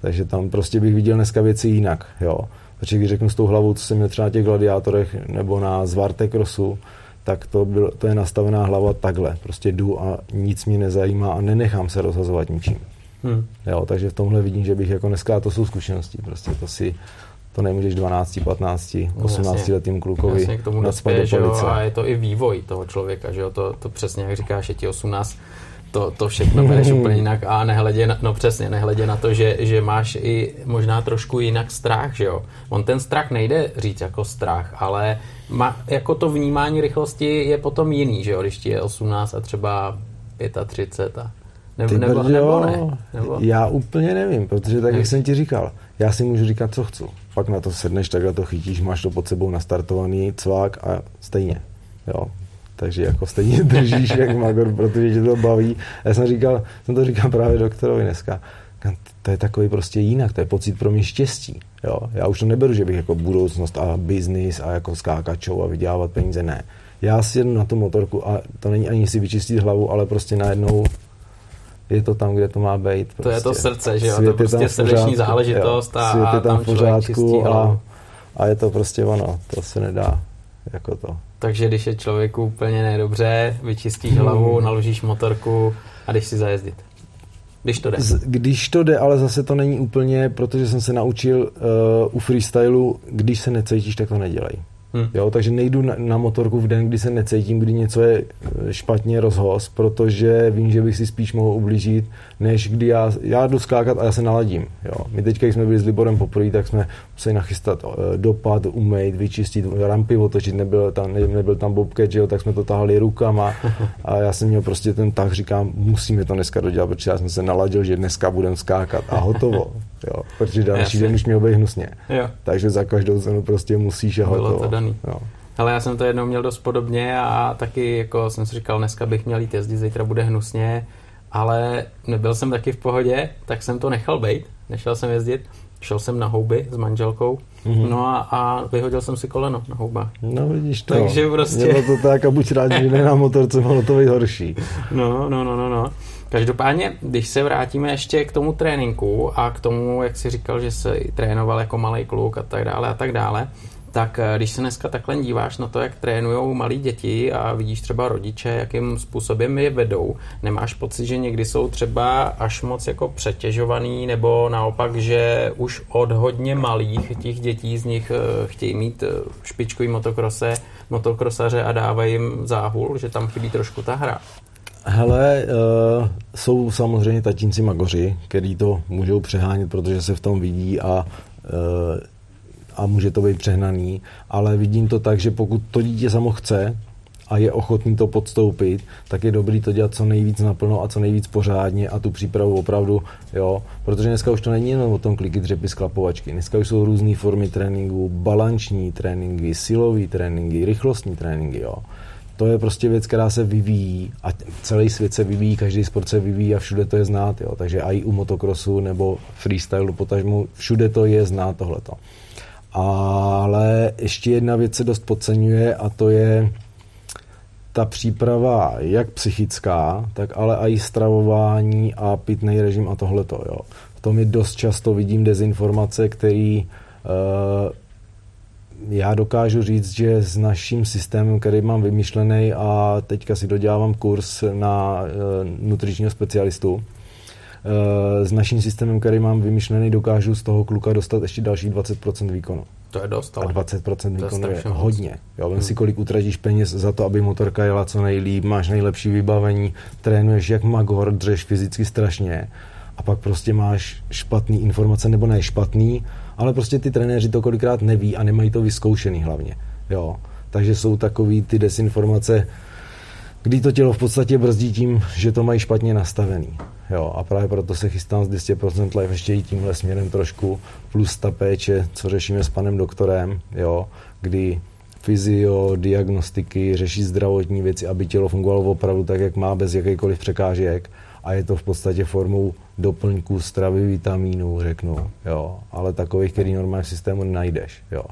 takže tam prostě bych viděl dneska věci jinak, jo. Protože když řeknu s tou hlavou, co jsem měl třeba na těch gladiátorech nebo na Zvarte Crossu, tak to, byl, to je nastavená hlava takhle. Prostě jdu a nic mě nezajímá a nenechám se rozhazovat ničím. Hmm. Jo, takže v tomhle vidím, že bych jako dneska, to jsou zkušenosti, prostě to si to nemůžeš 12, 15, 18 no, letým klukovi jasně, k tomu dospěje, že jo, a je to i vývoj toho člověka, že jo, to, to přesně, jak říkáš, je ti 18, to, to všechno bereš úplně jinak a nehledě na, no přesně, nehledě na to, že, že máš i možná trošku jinak strach, že jo. On ten strach nejde říct jako strach, ale má, jako to vnímání rychlosti je potom jiný, že jo, když ti je 18 a třeba 35 a nebo, nebo, nebo ne? Nebo... Já úplně nevím, protože tak, jak jsem ti říkal, já si můžu říkat, co chci. Pak na to sedneš, takhle to chytíš, máš to pod sebou nastartovaný, cvák a stejně. Jo. Takže jako stejně držíš jak magor, protože tě to baví. Já jsem říkal, jsem to říkal právě doktorovi dneska, to je takový prostě jinak, to je pocit pro mě štěstí. Jo? Já už to neberu, že bych jako budoucnost a biznis a jako skákat a vydělávat peníze, ne. Já si jedu na tu motorku a to není ani si vyčistit hlavu, ale prostě najednou je to tam, kde to má být. Prostě. To je to prostě. srdce, že jo? Svět to je prostě srdeční záležitost a, svět je tam, v pořádku a, a je to prostě ono, to se nedá jako to. Takže když je člověku úplně nedobře, vyčistíš hmm. hlavu, naložíš motorku a jdeš si zajezdit. Když to jde. Z, když to jde, ale zase to není úplně, protože jsem se naučil uh, u freestylu, když se necítíš, tak to nedělej. Hmm. Jo, takže nejdu na, na motorku v den, kdy se necítím, kdy něco je eh, špatně rozhoz, protože vím, že bych si spíš mohl ublížit, než kdy já, já jdu skákat a já se naladím. Jo. My teďka, když jsme byli s Liborem poprvé, tak jsme museli nachystat eh, dopad, umýt, vyčistit, rampy otočit, nebyl tam, ne, nebyl tam bobcat, že jo, tak jsme to tahali rukama a já jsem měl prostě ten tak, říkám, musíme to dneska dodělat, protože já jsem se naladil, že dneska budeme skákat a hotovo. Jo, protože další den už měl být hnusně. Jo. Takže za každou cenu prostě musíš a hotovo. Bylo to daný. Jo. Ale já jsem to jednou měl dost podobně a taky jako jsem si říkal, dneska bych měl jít jezdit, zítra bude hnusně, ale nebyl jsem taky v pohodě, tak jsem to nechal být, nešel jsem jezdit, šel jsem na houby s manželkou, mm-hmm. no a, a vyhodil jsem si koleno na houba. No vidíš to. Takže prostě... Mělo to tak a buď rád, že ne na motorce, mohlo to být horší. No, no, no, no, no. Každopádně, když se vrátíme ještě k tomu tréninku a k tomu, jak si říkal, že se trénoval jako malý kluk a tak dále a tak dále, Tak eh, když se dneska takhle díváš na to, jak trénují malí děti a vidíš třeba rodiče, jakým způsobem je vedou, nemáš pocit, že někdy jsou třeba až moc jako přetěžovaný, nebo naopak, že už od hodně malých těch dětí z nich eh, chtějí mít eh, špičkový motokrose, motokrosaře a dávají jim záhul, že tam chybí trošku ta hra? Hele, uh, jsou samozřejmě tatínci magoři, který to můžou přehánět, protože se v tom vidí a, uh, a může to být přehnaný, ale vidím to tak, že pokud to dítě samo chce a je ochotný to podstoupit, tak je dobrý to dělat co nejvíc naplno a co nejvíc pořádně a tu přípravu opravdu, jo, protože dneska už to není jenom o tom kliky dřepy sklapovačky, dneska už jsou různé formy tréninku, balanční tréninky, silové tréninky, rychlostní tréninky, jo to je prostě věc, která se vyvíjí a celý svět se vyvíjí, každý sport se vyvíjí a všude to je znát, jo. takže i u motokrosu nebo freestylu potažmu, všude to je znát tohleto. Ale ještě jedna věc se dost podceňuje a to je ta příprava jak psychická, tak ale i stravování a pitný režim a tohleto. Jo. V tom je dost často vidím dezinformace, který uh, já dokážu říct, že s naším systémem, který mám vymyšlený a teďka si dodělávám kurz na uh, nutričního specialistu, uh, s naším systémem, který mám vymyšlený, dokážu z toho kluka dostat ještě další 20% výkonu. To je dost, ale... A 20% výkonu je, je hodně. Jo, hmm. si, kolik utratíš peněz za to, aby motorka jela co nejlíp, máš nejlepší vybavení, trénuješ jak magor, dřeš fyzicky strašně a pak prostě máš špatný informace, nebo ne špatný, ale prostě ty trenéři to kolikrát neví a nemají to vyzkoušený hlavně. Jo. Takže jsou takový ty desinformace, kdy to tělo v podstatě brzdí tím, že to mají špatně nastavený. Jo, a právě proto se chystám z 200% live ještě i tímhle směrem trošku, plus ta péče, co řešíme s panem doktorem, jo, kdy fyzio, diagnostiky, řeší zdravotní věci, aby tělo fungovalo opravdu tak, jak má, bez jakýkoliv překážek a je to v podstatě formou doplňků stravy, vitamínů, řeknu, jo, ale takových, který normálně v systému najdeš, jo.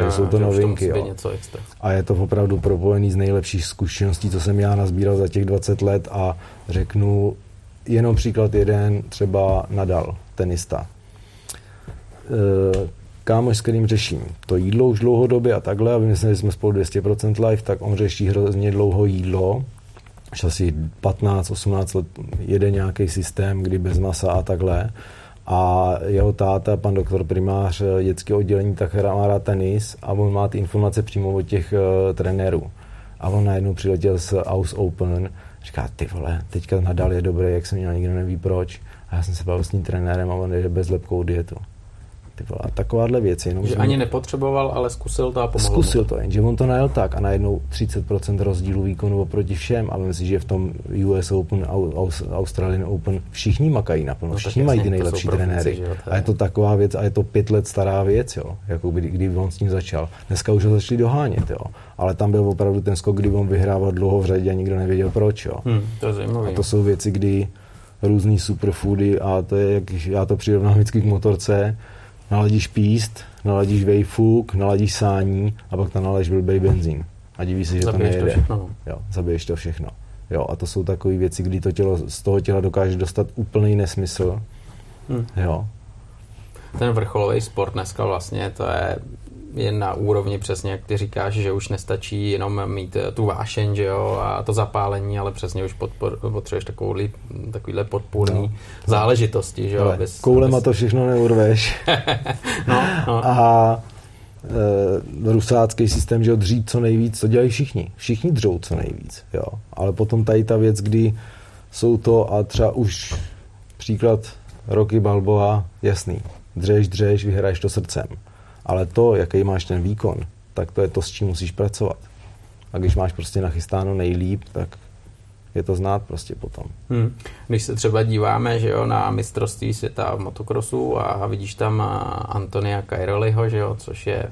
Já, jsou to novinky, jo. Něco extra. A je to opravdu propojený z nejlepších zkušeností, co jsem já nazbíral za těch 20 let a řeknu jenom příklad jeden, třeba Nadal, tenista. E, kámoš, s kterým řeším to jídlo už dlouhodobě a takhle, a vymysleli jsme spolu 200% live, tak on řeší hrozně dlouho jídlo, už asi 15-18 let jede nějaký systém, kdy bez masa a takhle. A jeho táta, pan doktor primář dětského oddělení, tak má rád tenis a on má ty informace přímo od těch uh, trenérů. A on najednou přiletěl z House Open, říká, ty vole, teďka nadal je dobrý, jak jsem měl, nikdo neví proč. A já jsem se bavil s tím trenérem a on jde bezlepkou dietu ty vole, takováhle věci. Jenom, že, že ani nepotřeboval, ale zkusil to a pomohl Zkusil mu. to, jenže on to najel tak a najednou 30% rozdílu výkonu oproti všem, ale myslím, že v tom US Open, Australian Open všichni makají naplno, no, všichni mají ty nejlepší trenéry. A je to taková věc a je to pět let stará věc, jo, jako kdy, kdy on s tím začal. Dneska už ho začali dohánět, jo. Ale tam byl opravdu ten skok, kdy on vyhrával dlouho v řadě a nikdo nevěděl proč, jo. Hmm, to je zajímavé. A to jsou věci, kdy různý superfoody a to je, jak já to přirovnám vždycky k motorce, naladíš píst, naladíš vejfuk, naladíš sání a pak tam naladíš blbej benzín. A diví se, že zabiješ to nejde. To všechno. Jo, zabiješ to všechno. Jo, a to jsou takové věci, kdy to tělo, z toho těla dokáže dostat úplný nesmysl. Hmm. Jo. Ten vrcholový sport dneska vlastně, to je je na úrovni přesně, jak ty říkáš, že už nestačí jenom mít eh, tu vášeň, že jo, a to zapálení, ale přesně už podpor, potřebuješ takový, takovýhle podpůrný no. záležitosti, že jo. bez, koulema bez... to všechno neurveš. no, no. A e, rusácký systém, že jo, dřít co nejvíc, to dělají všichni. Všichni dřou co nejvíc, jo. Ale potom tady ta věc, kdy jsou to a třeba už příklad Roky Balboa, jasný. Dřeš, dřeš, vyhraješ to srdcem ale to, jaký máš ten výkon, tak to je to, s čím musíš pracovat. A když máš prostě nachystáno nejlíp, tak je to znát prostě potom. Hmm. Když se třeba díváme že jo, na mistrovství světa v motokrosu a vidíš tam Antonia Kairoliho, že jo, což je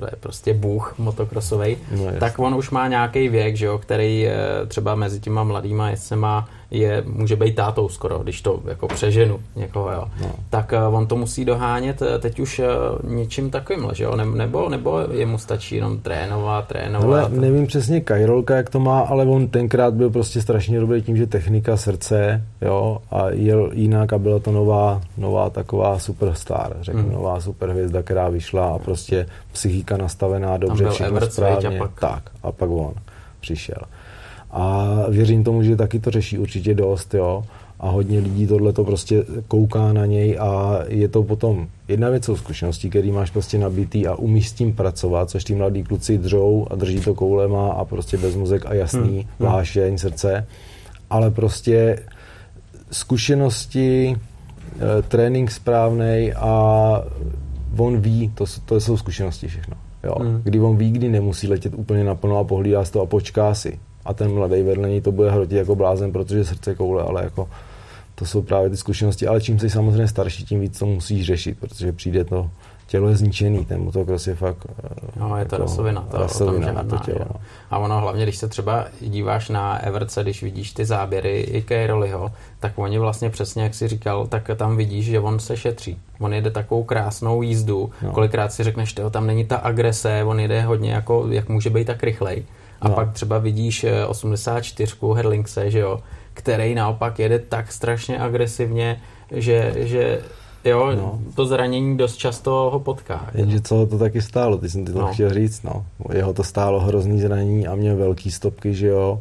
to je prostě bůh motokrosový, no tak on už má nějaký věk, že jo, který eh, třeba mezi těma mladýma jezdcema je, může být tátou skoro, když to jako přeženu někoho, jo. No. tak uh, on to musí dohánět uh, teď už uh, něčím takovým, že jo, ne, nebo, nebo jemu stačí jenom trénovat, trénovat. Ale nevím přesně Kajrolka, jak to má, ale on tenkrát byl prostě strašně dobrý tím, že technika srdce, jo, a jel jinak a byla to nová, nová taková superstar, řeknu, hmm. nová superhvězda, která vyšla a prostě psychika nastavená dobře, všechno správně. A pak... Tak, a pak on přišel. A věřím tomu, že taky to řeší určitě dost, jo. A hodně lidí tohle to prostě kouká na něj a je to potom jedna věc jsou zkušenosti, který máš prostě nabitý a umíš s tím pracovat, což ty mladí kluci dřou a drží to koulema a prostě bez mozek a jasný hmm. vášeň, srdce. Ale prostě zkušenosti, eh, trénink správný a on ví, to, to jsou zkušenosti všechno. Jo. Hmm. Kdy on ví, kdy nemusí letět úplně naplno a pohlídá to a počká si a ten mladý vedle něj to bude hrotit jako blázen, protože srdce koule, ale jako to jsou právě ty zkušenosti, ale čím jsi samozřejmě starší, tím víc to musíš řešit, protože přijde to, tělo je zničený, ten motocross je fakt No, je to jako rasovina, to, rasovina tom, to tělo. No. A ono hlavně, když se třeba díváš na Everce, když vidíš ty záběry i Cairoliho, tak oni vlastně přesně, jak si říkal, tak tam vidíš, že on se šetří. On jede takovou krásnou jízdu, no. kolikrát si řekneš, že tam není ta agrese, on jede hodně jako, jak může být tak rychlej. A no. pak třeba vidíš 84 eh, Herlingse, že jo, který naopak jede tak strašně agresivně, že, že jo, no. to zranění dost často ho potká. Jenže co to taky stálo, ty jsem ty to no. chtěl říct, no. Jeho to stálo hrozný zranění a měl velký stopky, že jo.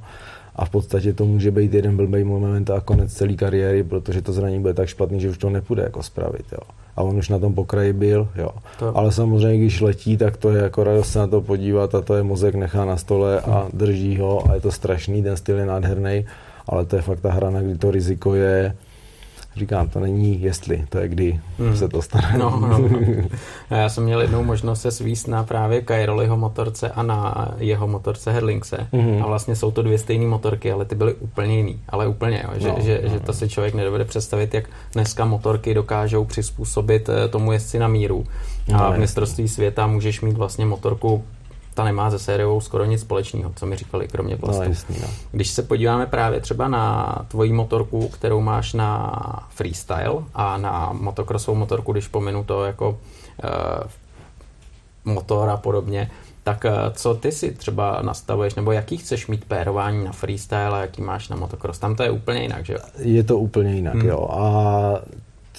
A v podstatě to může být jeden blbý moment a konec celé kariéry, protože to zranění bude tak špatný, že už to nepůjde jako spravit, jo a on už na tom pokraji byl, jo. To... Ale samozřejmě, když letí, tak to je jako radost se na to podívat a to je mozek nechá na stole a drží ho a je to strašný, ten styl je nádherný, ale to je fakt ta hra, kdy to riziko je Říkám, to není jestli, to je kdy hmm. se to stane. No, no, no. Já jsem měl jednou možnost se svíst na právě Kairoliho motorce a na jeho motorce Herlingse. Hmm. A vlastně jsou to dvě stejné motorky, ale ty byly úplně jiný. Ale úplně, jo, že, no, že, no, že to no. si člověk nedovede představit, jak dneska motorky dokážou přizpůsobit eh, tomu jezdci na míru. A no, v mistrovství světa můžeš mít vlastně motorku ta nemá se sériou skoro nic společného, co mi říkali, kromě plastu. No, jasný, no. Když se podíváme právě třeba na tvoji motorku, kterou máš na freestyle a na motocrossovou motorku, když pominu to jako uh, motor a podobně, tak uh, co ty si třeba nastavuješ, nebo jaký chceš mít pérování na freestyle a jaký máš na motocross? Tam to je úplně jinak, že jo? Je to úplně jinak, hmm. jo. A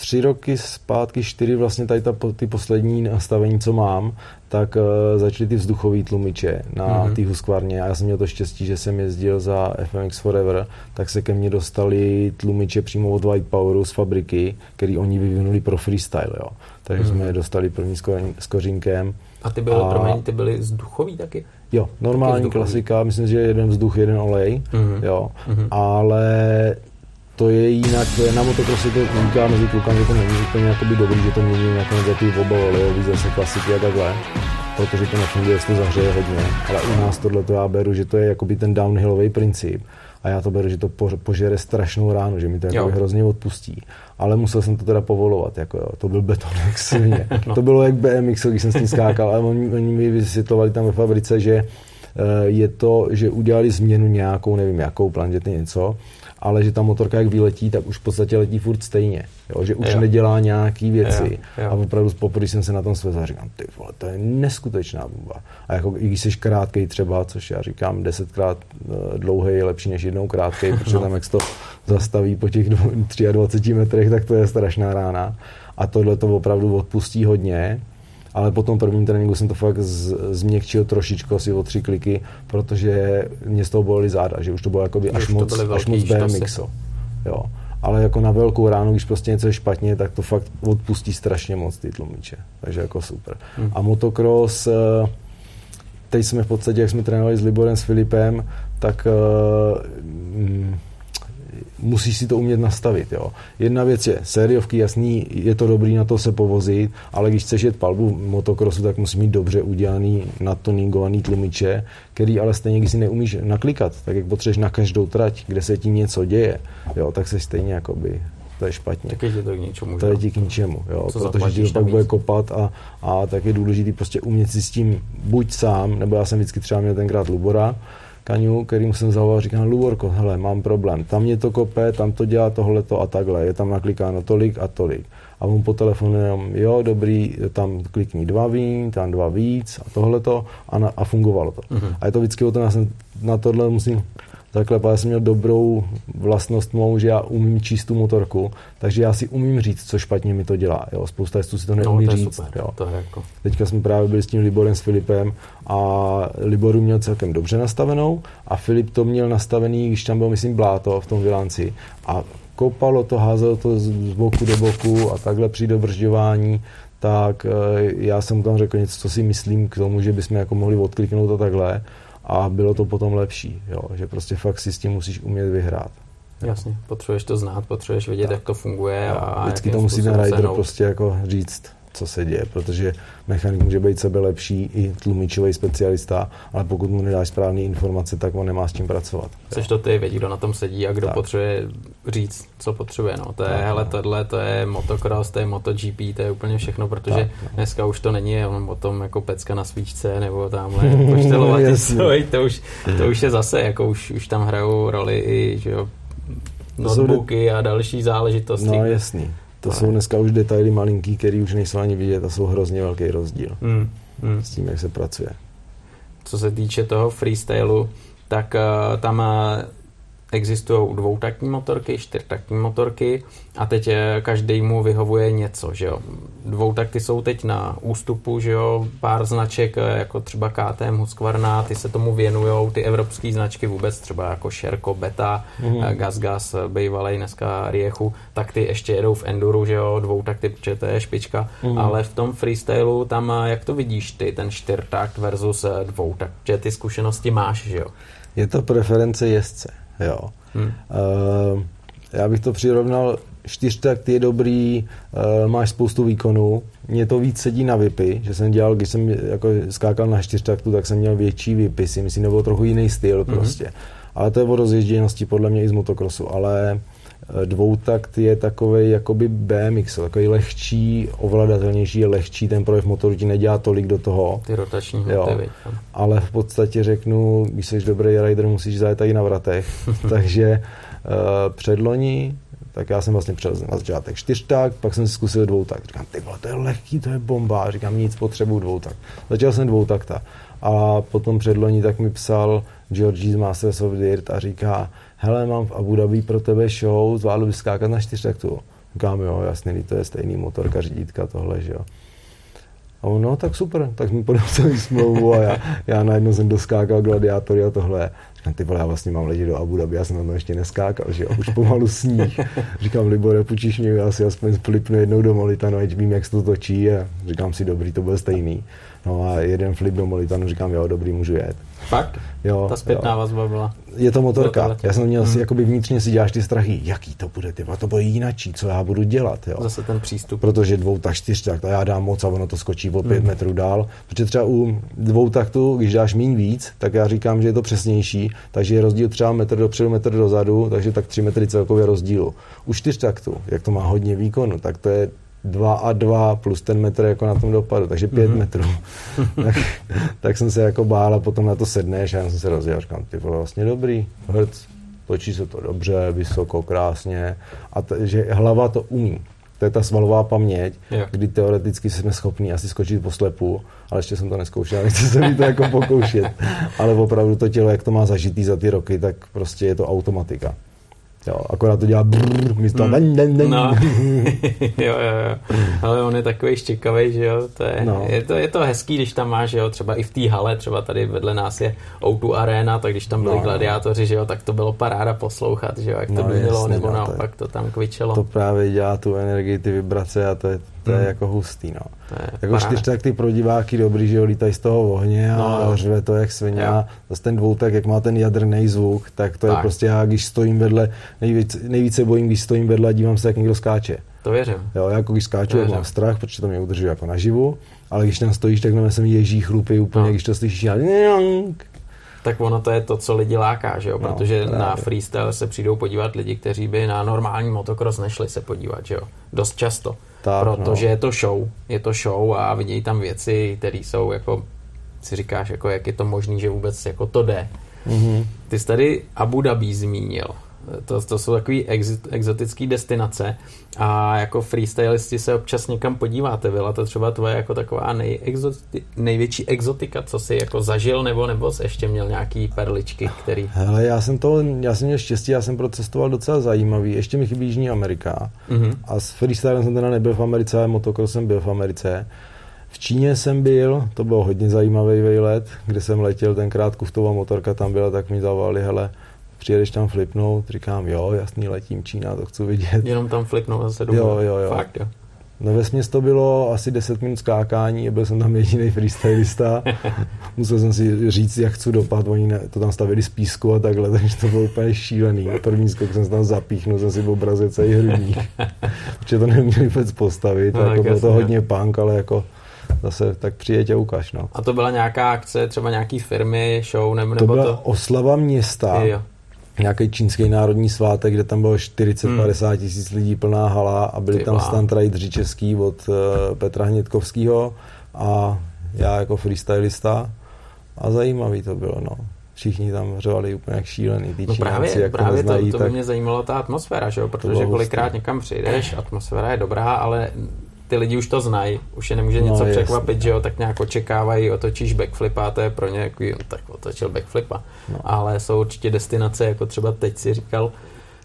tři roky zpátky, čtyři vlastně tady ta, ty poslední nastavení, co mám, tak uh, začaly ty vzduchové tlumiče na mm-hmm. té Husqvarně a já jsem měl to štěstí, že jsem jezdil za FMX Forever, tak se ke mně dostali tlumiče přímo od White Poweru z fabriky, který oni vyvinuli pro freestyle, jo. Takže mm-hmm. jsme je dostali první s kořínkem. A ty byly, a... promiň, ty byly vzduchový taky? Jo, normální klasika, myslím, že jeden vzduch, jeden olej, mm-hmm. jo, mm-hmm. ale to je jinak, na motocrossu to říká mezi klukami, že to není úplně jakoby dobrý, že to mění nějaké negativ obal olejový zase klasiky a takhle, protože to nefunguje, jestli to zahřeje hodně, ale u nás tohle to já beru, že to je jakoby ten downhillový princip a já to beru, že to požere strašnou ránu, že mi to jako hrozně odpustí. Ale musel jsem to teda povolovat, jako jo, to byl beton jak silně. no. To bylo jak BMX, když jsem s tím skákal, ale oni, oni mi vysvětlovali tam ve fabrice, že eh, je to, že udělali změnu nějakou, nevím jakou, planety něco, ale že ta motorka jak vyletí, tak už v podstatě letí furt stejně. Jo? Že už jo. nedělá nějaký věci. Jo. Jo. A opravdu poprvé jsem se na tom svezl a říkám, ty vole, to je neskutečná bomba. A jako, i když jsi krátkej třeba, což já říkám, desetkrát eh, dlouhý je lepší než jednou krátkej, protože no. tam jak to zastaví po těch 23 metrech, tak to je strašná rána. A tohle to opravdu odpustí hodně ale po tom prvním tréninku jsem to fakt z, změkčil trošičku asi o tři kliky, protože mě z toho bolely záda, že už to bylo jakoby až moc, až moc BMX. Jo. Ale jako na velkou ránu, když prostě něco je špatně, tak to fakt odpustí strašně moc ty tlumiče. Takže jako super. Hmm. A motocross, eh, teď jsme v podstatě, jak jsme trénovali s Liborem, s Filipem, tak uh, musíš si to umět nastavit. Jo. Jedna věc je sériovky, jasný, je to dobrý na to se povozit, ale když chceš jet palbu motokrosu, tak musíš mít dobře udělaný, natoningovaný tlumiče, který ale stejně, když si neumíš naklikat, tak jak potřebuješ na každou trať, kde se tím něco děje, jo, tak se stejně jakoby to je špatně. Tak je to k něčemu. To je ti k ničemu, jo, Co protože ti to pak bude kopat a, a tak je důležité prostě umět si s tím buď sám, nebo já jsem vždycky třeba měl tenkrát Lubora, Kaňu, kterým jsem zavolal, říkám, Luborko, hele, mám problém, tam mě to kope, tam to dělá tohleto a takhle, je tam naklikáno tolik a tolik. A on po telefonu jenom, jo, dobrý, tam klikni dva vín, tam dva víc a tohleto a, na, a fungovalo to. Uh-huh. A je to vždycky o tom, já jsem na tohle musím takhle, já jsem měl dobrou vlastnost mou, že já umím číst tu motorku, takže já si umím říct, co špatně mi to dělá. Jo. Spousta jistů si to neumí no, to říct. Super. Jo. To je jako... Teďka jsme právě byli s tím Liborem, s Filipem a Liboru měl celkem dobře nastavenou a Filip to měl nastavený, když tam byl, myslím, bláto v tom bilanci a kopalo to, házelo to z boku do boku a takhle při dobržďování, tak eh, já jsem tam řekl něco, co si myslím k tomu, že bychom jako mohli odkliknout a takhle a bylo to potom lepší, jo, že prostě fakt si s tím musíš umět vyhrát. Jasně, potřebuješ to znát, potřebuješ vědět, tak. jak to funguje. A vždycky to musí ten rider prostě jako říct co se děje, protože mechanik může být sebe lepší i tlumičový specialista, ale pokud mu nedáš správné informace, tak on nemá s tím pracovat. Což to ty vědí, kdo na tom sedí a kdo tak. potřebuje říct, co potřebuje. No. To je, tak, hele, no. tohle, to je motocross, to je MotoGP, to je úplně všechno, protože tak, no. dneska už to není jenom o tom jako pecka na svíčce nebo tamhle poštelovat to už, to už je zase, jako už, už tam hrajou roli i, že jo, notebooky a další záležitosti. No jasný. To jsou dneska už detaily malinký, které už nejsou ani vidět a jsou hrozně velký rozdíl mm, mm. s tím, jak se pracuje. Co se týče toho freestylu, tak uh, tam uh, existují dvoutaktní motorky, čtyřtaktní motorky a teď eh, každý mu vyhovuje něco, že jo. Dvoutakty jsou teď na ústupu, že jo, pár značek, eh, jako třeba KTM, Husqvarna, ty se tomu věnujou, ty evropské značky vůbec, třeba jako Sherco, Beta, mm-hmm. Gas Gas, bývalej dneska Riechu, tak ty ještě jedou v enduru, že jo, dvoutakty, protože to je špička, mm-hmm. ale v tom freestylu tam, jak to vidíš ty, ten čtyřtakt versus dvoutakt, že ty zkušenosti máš, že jo. Je to preference jezdce. Jo. Hmm. Uh, já bych to přirovnal, čtyřtakt je dobrý, uh, máš spoustu výkonů, mě to víc sedí na vypy, že jsem dělal, když jsem jako skákal na čtyřtaktu, tak jsem měl větší vypy, si myslím, nebo trochu jiný styl hmm. prostě. Ale to je o rozježděnosti podle mě i z motokrosu, ale dvoutakt je takový jakoby BMX, takový lehčí, ovladatelnější, je lehčí, ten projev motoru ti nedělá tolik do toho. Ty rotační hmoty, Ale v podstatě řeknu, když jsi dobrý rider, musíš zajet tady na vratech. Takže uh, předloni tak já jsem vlastně přel na začátek čtyřtak, pak jsem si zkusil dvoutak. Říkám, ty vole, to je lehký, to je bomba. Říkám, nic, potřebuju dvoutak. Začal jsem dvoutakta. A potom předloni tak mi psal Georgie z Masters of Dirt a říká, hele, mám v Abu Dhabi pro tebe show, zvládl bys skákat na čtyřtaktu. Říkám, jo, jasně, to je stejný motorka, řídítka, tohle, že jo. A on, no tak super, tak mi podepsali smlouvu a já, já najednou jsem doskákal gladiátory a tohle. Říkám, ty vole, já vlastně mám letět do Abu Dhabi, já jsem na to ještě neskákal, že jo, už pomalu sníh. Říkám, Libore, půjčíš mě, já si aspoň flipnu jednou do Molitanu, ať vím, jak se to točí a říkám si, dobrý, to byl stejný. No a jeden flip do Molitanu, říkám, jo, dobrý, můžu jet. Fakt? Jo. Ta zpětná jo. vazba byla. Je to motorka. Já jsem měl hmm. si, jakoby vnitřně si děláš ty strachy, jaký to bude, ty, to bude jinačí, co já budu dělat. Jo. Zase ten přístup. Protože dvou tak čtyř tak, já dám moc a ono to skočí o pět hmm. metrů dál. Protože třeba u dvou taktu, když dáš míň víc, tak já říkám, že je to přesnější, takže je rozdíl třeba metr dopředu, metr dozadu, takže tak tři metry celkově rozdílu. U čtyř taktu, jak to má hodně výkonu, tak to je 2 a 2 plus ten metr jako na tom dopadu, takže 5 mm-hmm. metrů. tak, tak, jsem se jako bál a potom na to sedneš a já jsem se rozjel, říkám, ty vole, vlastně dobrý, hrc, točí se to dobře, vysoko, krásně a t- že hlava to umí. To je ta svalová paměť, yeah. kdy teoreticky jsme schopni asi skočit po slepu, ale ještě jsem to neskoušel, nechci se mi to jako pokoušet. Ale opravdu to tělo, jak to má zažitý za ty roky, tak prostě je to automatika. Jo, akorát to dělá brrr, místo mm. den, den, den. No. jo, jo, jo. Ale on je takový štěkavý, že jo, to je, no. je, to, je to hezký, když tam máš, že jo, třeba i v té hale, třeba tady vedle nás je O2 Arena, tak když tam byli no. gladiátoři, že jo, tak to bylo paráda poslouchat, že jo, jak to no, bylo, nebo no, naopak to, to tam kvičelo. To právě dělá tu energii, ty vibrace a to je, to je hmm. jako hustý, no. Jako čtyřtak ty pro diváky dobrý, že jo, lítají z toho ohně a no, řve to jak svině. A zase ten dvoutak, jak má ten jadrný zvuk, tak to tak. je prostě já, když stojím vedle, nejvíc, nejvíce bojím, když stojím vedle a dívám se, jak někdo skáče. To věřím. Jo, jako když skáču, tak mám strach, protože to mě udrží jako naživu, ale když tam stojíš, tak na se mi ježí chlupy úplně, no. když to slyšíš, já tak ono to je to, co lidi láká, že jo? No, protože právě. na freestyle se přijdou podívat lidi, kteří by na normální motocross nešli se podívat, že jo? Dost často. Tak, protože no. je to show, je to show a vidějí tam věci, které jsou jako, si říkáš, jako jak je to možné, že vůbec jako to jde. Mm-hmm. Ty jsi tady Abu Dhabi zmínil. To, to jsou takové exotické destinace a jako freestylisti se občas někam podíváte. Byla to třeba tvoje jako taková nejexoti, největší exotika, co jsi jako zažil, nebo nebo jsi ještě měl nějaký perličky, který... Hele, já jsem to, já jsem měl štěstí, já jsem procestoval docela zajímavý. Ještě mi chybí Jižní Amerika. Mm-hmm. A s freestylem jsem teda nebyl v Americe, ale motocross jsem byl v Americe. V Číně jsem byl, to bylo hodně zajímavý výlet, kde jsem letěl tenkrát kuftová motorka tam byla, tak mi zavolali, hele, přijedeš tam flipnout, říkám, jo, jasný, letím Čína, to chci vidět. Jenom tam flipnout zase domů. Jo, jo, jo. Fakt, jo. No ve to bylo asi 10 minut skákání a byl jsem tam jediný freestylista. Musel jsem si říct, jak chci dopad, oni ne, to tam stavili z písku a takhle, takže to bylo úplně šílený. První skok jsem se tam zapíchnul, jsem si obrazil celý hrudník, protože to neměli vůbec postavit, no, jako bylo to hodně punk, ale jako zase tak přijeď a ukaž. No. A to byla nějaká akce, třeba nějaký firmy, show, nebo, to byla to... oslava města. Jo nějaký čínský národní svátek, kde tam bylo 40-50 hmm. tisíc lidí, plná hala a byli Ty tam stand český od uh, Petra Hnědkovského a já jako freestylista a zajímavý to bylo, no. Všichni tam řvali úplně jak šílený. Ty no právě, jako právě neznají, to, to tak... by mě zajímalo ta atmosféra, že jo? protože kolikrát někam přijdeš, atmosféra je dobrá, ale ty lidi už to znají, už je nemůže něco no, překvapit, jasný. že jo, tak nějak očekávají, otočíš backflipa a to je pro ně jako, no, tak otočil backflipa. No. Ale jsou určitě destinace, jako třeba teď si říkal,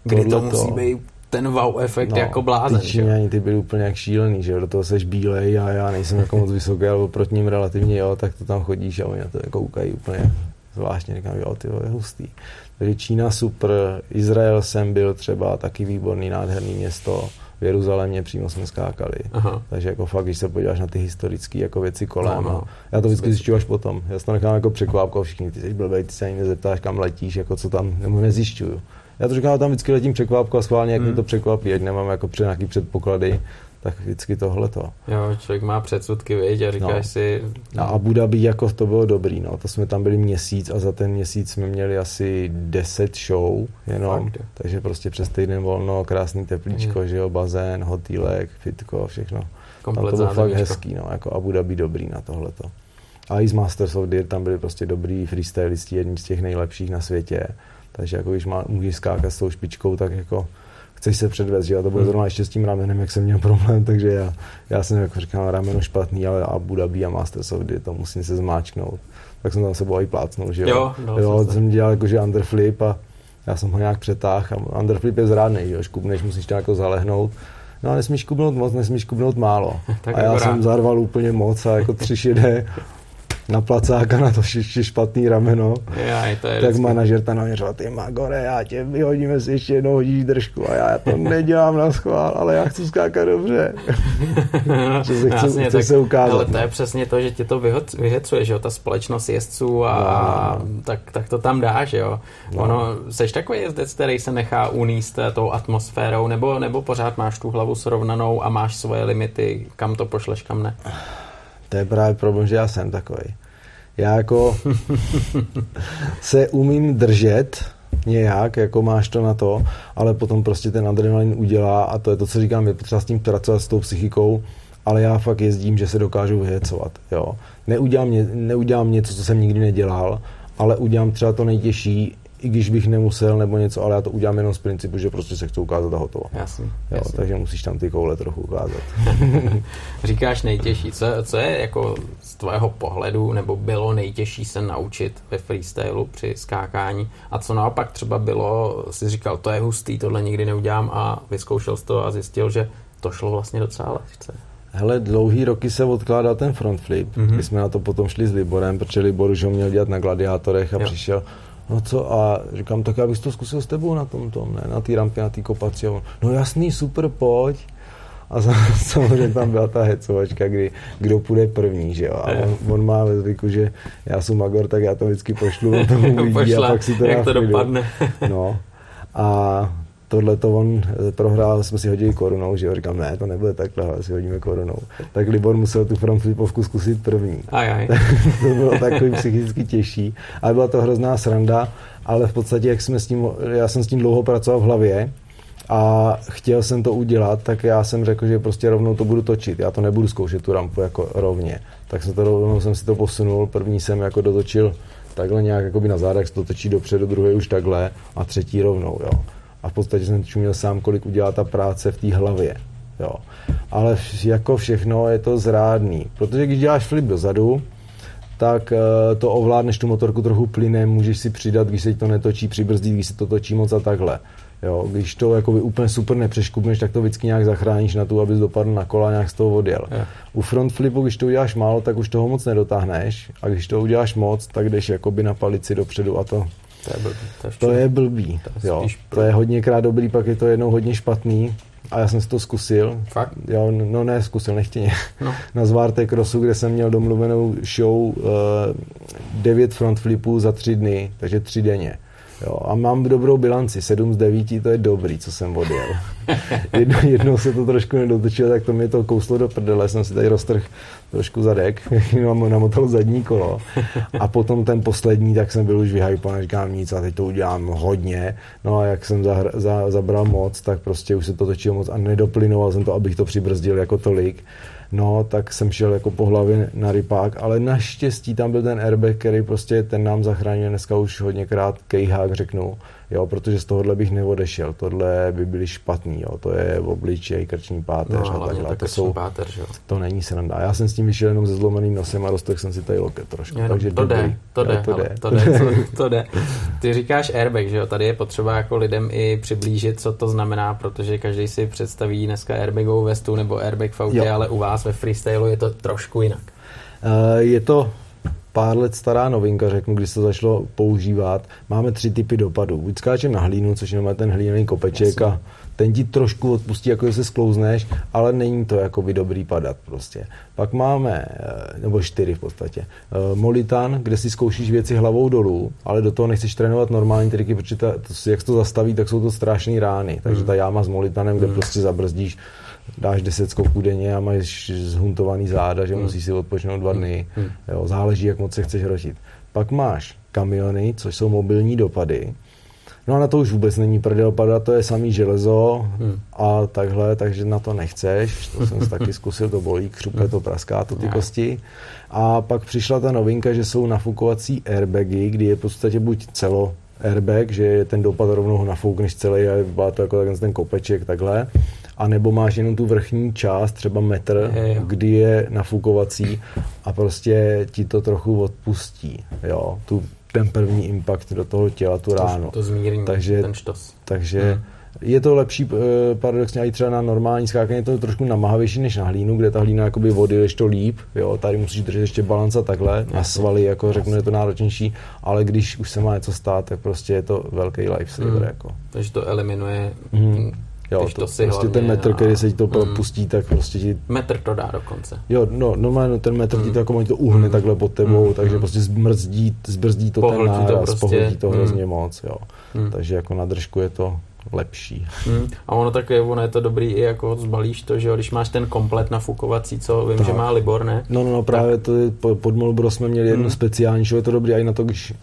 kdy Tohle to musí to. být ten wow efekt no, jako blázen. Ty Číňani, ty byli úplně jak šílený, že jo, do toho seš bílej a já nejsem jako moc vysoký, ale proti ním relativně jo, tak to tam chodíš a oni na to jako koukají úplně zvláštně, říkám, jo, ty je hustý. Takže Čína super, Izrael jsem byl třeba, taky výborný, nádherný město, v Jeruzalémě přímo jsme skákali. Aha. Takže jako fakt, když se podíváš na ty historické jako věci kolem. No, no. Já to vždycky zjišťuji až potom. Já to nechám jako překvápko všichni, ty jsi blbej, ty se ani nezeptáš, kam letíš, jako co tam, nebo nezjišťuju. Já to říkám, tam vždycky letím překvápko a schválně, jak hmm. mi to překvapí, ať nemám jako před nějaký předpoklady, tak vždycky tohle to. Jo, člověk má předsudky, viď, a říkáš no. si... A Abu Dhabi jako to bylo dobrý, no, to jsme tam byli měsíc a za ten měsíc jsme měli asi 10 show jenom, Fakt. takže prostě přes týden volno, krásný teplíčko, mm. že jo, bazén, hotýlek, fitko, všechno. Komplet tam to bylo fakt hezký, no, jako Abu Dhabi dobrý na tohleto. A i z Masters of Deer tam byli prostě dobrý freestylisti, jedni z těch nejlepších na světě. Takže jako když má, můžeš skákat s tou špičkou, tak jako chceš se předvést, že a to bylo hmm. zrovna ještě s tím ramenem, jak jsem měl problém, takže já, já jsem jako říkal, rameno špatný, ale Abu Dhabi a Masters of to musím se zmáčknout. Tak jsem tam se i plácnul, že jo. Jo, no, jo jsem dělal jakože underflip a já jsem ho nějak přetáhl a underflip je zrádný, že jo, škubneš, musíš to jako zalehnout. No a nesmíš kubnout moc, nesmíš kubnout málo. a já jsem zarval úplně moc a jako tři šedé na placáka na to ještě špatný rameno, Jaj, to je tak vždycky. manažer tam naměřoval, ty Magore, já tě vyhodíme si ještě jednou hodíš držku a já to nedělám na schvál, ale já chci skákat dobře. že se chci, Jasně, chci tak, se ukázat. Ale to no. je přesně to, že tě to vyhecuje, že jo, ta společnost jezdců a no, no. Tak, tak to tam dáš, jo. No. Ono, seš takový jezdec, který se nechá uníst tou atmosférou, nebo, nebo pořád máš tu hlavu srovnanou a máš svoje limity, kam to pošleš, kam ne? To je právě problém, že já jsem takový. Já jako se umím držet nějak, jako máš to na to, ale potom prostě ten adrenalin udělá a to je to, co říkám, je potřeba s tím pracovat s tou psychikou, ale já fakt jezdím, že se dokážu vyhecovat, jo. Neudělám, ně, neudělám něco, co jsem nikdy nedělal, ale udělám třeba to nejtěžší, i když bych nemusel nebo něco, ale já to udělám jenom z principu, že prostě se chci ukázat a hotovo. Jasný, jo, jasný. Takže musíš tam ty koule trochu ukázat. Říkáš nejtěžší. Co, co je jako z tvého pohledu, nebo bylo nejtěžší se naučit ve freestylu při skákání a co naopak třeba bylo, si říkal, to je hustý, tohle nikdy neudělám a vyzkoušel jsi to a zjistil, že to šlo vlastně docela lehce. Hele, dlouhý roky se odkládal ten front flip. Mm-hmm. My jsme na to potom šli s Liborem, protože Libor už ho měl dělat na gladiátorech a jo. přišel, no co a říkám, tak já bych to zkusil s tebou na tom tom, ne, na té rampě, na té kopaci. On, no jasný, super, pojď. A samozřejmě tam byla ta hecovačka, kdy kdo půjde první, že jo. A on, on má ve zvyku, že já jsem Magor, tak já to vždycky pošlu, on to uvidí a pak si to jak to dopadne. no. A tohle to on eh, prohrál, jsme si hodili korunou, že jo, říkám, ne, to nebude takhle, ale si hodíme korunou. Tak Libor musel tu front flipovku zkusit první. Aj, aj. to bylo takový psychicky těžší, ale byla to hrozná sranda, ale v podstatě, jak jsme s tím, já jsem s tím dlouho pracoval v hlavě, a chtěl jsem to udělat, tak já jsem řekl, že prostě rovnou to budu točit. Já to nebudu zkoušet tu rampu jako rovně. Tak jsem to rovnou jsem si to posunul. První jsem jako dotočil takhle nějak jakoby na zádech, to točí dopředu, druhý už takhle a třetí rovnou, jo. A v podstatě jsem čuměl sám, kolik udělá ta práce v té hlavě, jo. Ale jako všechno je to zrádný, protože když děláš flip dozadu, tak eh, to ovládneš tu motorku trochu plynem, můžeš si přidat, když se to netočí, přibrzdit, když se to točí moc a takhle. Jo, když to jakoby úplně super nepřeškupneš, tak to vždycky nějak zachráníš na tu, abys dopadl na kola a nějak z toho odjel. Je. U front flipu, když to uděláš málo, tak už toho moc nedotáhneš a když to uděláš moc, tak jdeš jakoby na palici dopředu a to to je blbý. To je, to je blbý. To je, jo. to je hodněkrát dobrý, pak je to jednou hodně špatný. A já jsem si to zkusil. Fakt? Jo, no ne, zkusil, nechtěně. No. Na Zvárté Crossu, kde jsem měl domluvenou show uh, 9 front flipů za tři dny, takže tři denně. Jo, a mám dobrou bilanci, 7 z 9, to je dobrý, co jsem odjel. Jedno, jednou se to trošku nedotočilo, tak to mi to kouslo do prdele, jsem si tady roztrh trošku zadek, mám namotal zadní kolo. A potom ten poslední, tak jsem byl už vyhypan, říkám nic a teď to udělám hodně. No a jak jsem zahr, za, zabral moc, tak prostě už se to točilo moc a nedoplinoval jsem to, abych to přibrzdil jako tolik no, tak jsem šel jako po hlavě na rypák, ale naštěstí tam byl ten airbag, který prostě ten nám zachránil dneska už hodněkrát kejhák, řeknu, jo, protože z tohohle bych neodešel, tohle by byly špatný, jo, to je v obličej, krční páteř no, a takhle, to jsou, páteř, jo. to není sranda. Já jsem s tím vyšel jenom se zlomeným nosem a roztrhl jsem si tady loket trošku, jenom takže to dobrý. jde, to jde, to jde, to jde, to, to jde. Ty říkáš airbag, že jo, tady je potřeba jako lidem i přiblížit, co to znamená, protože každý si představí dneska airbagovou vestu nebo airbag v autě, jo. ale u vás ve freestylu je to trošku jinak. Uh, je to pár let stará novinka, řeknu, když se to začalo používat. Máme tři typy dopadů. Buď skáčem na hlínu, což je ten hlíněný kopeček a ten ti trošku odpustí, jako se sklouzneš, ale není to jako by dobrý padat prostě. Pak máme, eh, nebo čtyři v podstatě, eh, Molitan, kde si zkoušíš věci hlavou dolů, ale do toho nechceš trénovat normální triky, protože ta, to, jak to zastaví, tak jsou to strašné rány. Takže hmm. ta jáma s Molitanem, kde hmm. prostě zabrzdíš dáš 10 skoků denně a máš zhuntovaný záda, že hmm. musíš si odpočinout dva dny. Hmm. Jo, záleží, jak moc se chceš hrotit. Pak máš kamiony, což jsou mobilní dopady. No a na to už vůbec není prdel padat, to je samý železo hmm. a takhle, takže na to nechceš. To jsem si taky zkusil, to bolí, křupe to, praská to ty kosti. A pak přišla ta novinka, že jsou nafukovací airbagy, kdy je v podstatě buď celo airbag, že je ten dopad rovnou ho nafoukneš celý a byla to jako ten kopeček takhle a nebo máš jenom tu vrchní část, třeba metr, je, kdy je nafukovací a prostě ti to trochu odpustí, jo, tu, ten první impact do toho těla, tu ránu. To, to zmírní, takže, ten štos. Takže hmm. je to lepší eh, paradoxně i třeba na normální skákání, je to trošku namahavější než na hlínu, kde ta hlína jakoby vody to líp, jo, tady musíš držet ještě balanca takhle, na svaly, jako řeknu, je to náročnější, ale když už se má něco stát, tak prostě je to velký lifesaver. Hmm. Jako. Takže to eliminuje hmm Jo, to, to si prostě ten metr, a... který se ti to propustí, mm. tak prostě ti... Metr to dá dokonce. Jo, no, normálně no, ten metr mm. ti to jako to uhne mm. takhle pod tebou, mm. takže mm. prostě zbrzdí, zbrzdí to pohltí ten náraz, to prostě. pohltí to hrozně mm. moc, jo. Mm. Takže jako na držku je to lepší. Hmm. A ono tak je, ono je to dobrý i jako zbalíš to, že jo, když máš ten komplet nafukovací, co vím, tak. že má Libor, ne? No, no, no právě tak. to je, pod Molbro jsme měli jednu hmm. speciální, že je to dobrý i na to, když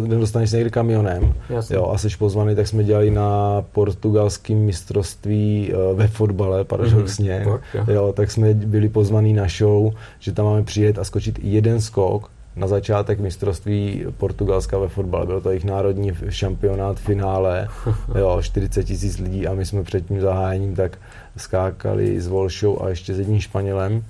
nedostaneš se někdy kamionem Jasně. jo, a jsi pozvaný, tak jsme dělali na portugalském mistrovství uh, ve fotbale, paradoxně, hmm. jo, tak jsme byli pozvaní na show, že tam máme přijet a skočit jeden skok na začátek mistrovství Portugalska ve fotbale. Byl to jejich národní šampionát finále, jo, 40 tisíc lidí a my jsme před tím zahájením tak skákali s Volšou a ještě s jedním Španělem.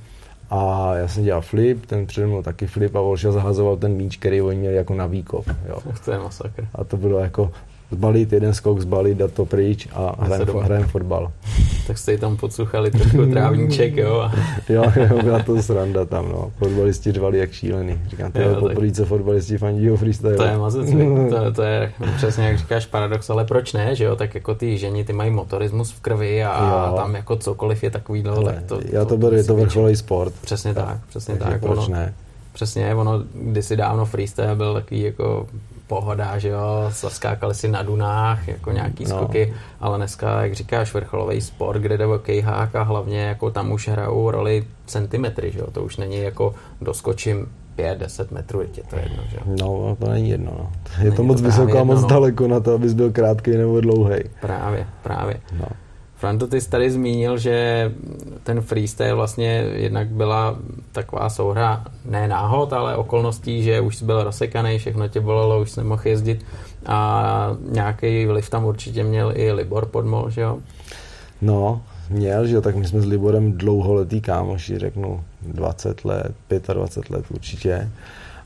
A já jsem dělal flip, ten přede mnou taky flip a Volša zahazoval ten míč, který oni měli jako na výkop. Jo. To je masakr. A to bylo jako zbalit jeden skok, zbalit, dát to pryč a hrajem, hrajem fotbal. Tak jste tam podsuchali trošku trávníček, jo? jo, jo, byla to sranda tam, no. Fotbalisti řvali jak šílený. Říkám, to je poprvé, co fotbalisti fandí freestyle. To je mazec, to, to, je přesně jak říkáš paradox, ale proč ne, že jo? Tak jako ty ženi, ty mají motorismus v krvi a jo. tam jako cokoliv je takový, no, tak to, Já to beru, je to vrcholový sport. Přesně tak, přesně tak. tak. Proč ono, ne? Přesně, ono kdysi dávno freestyle byl takový jako pohoda, že jo, zaskákali si na dunách, jako nějaký no. skoky, ale dneska, jak říkáš, vrcholový sport, kde jde o kejhák a hlavně jako tam už hrajou roli centimetry, že jo, to už není jako doskočím 5-10 metrů, je tě to jedno, že No, to není jedno, no. Je není to moc to vysoko a moc no. daleko na to, abys byl krátký nebo dlouhý. Právě, právě. No. Franto, ty jsi tady zmínil, že ten freestyle vlastně jednak byla taková souhra ne náhod, ale okolností, že už jsi byl rozsekaný, všechno tě bolelo, už jsi nemohl jezdit a nějaký vliv tam určitě měl i Libor Podmol, že jo? No, měl, že jo, tak my jsme s Liborem dlouholetý kámoši, řeknu 20 let, 25 let určitě.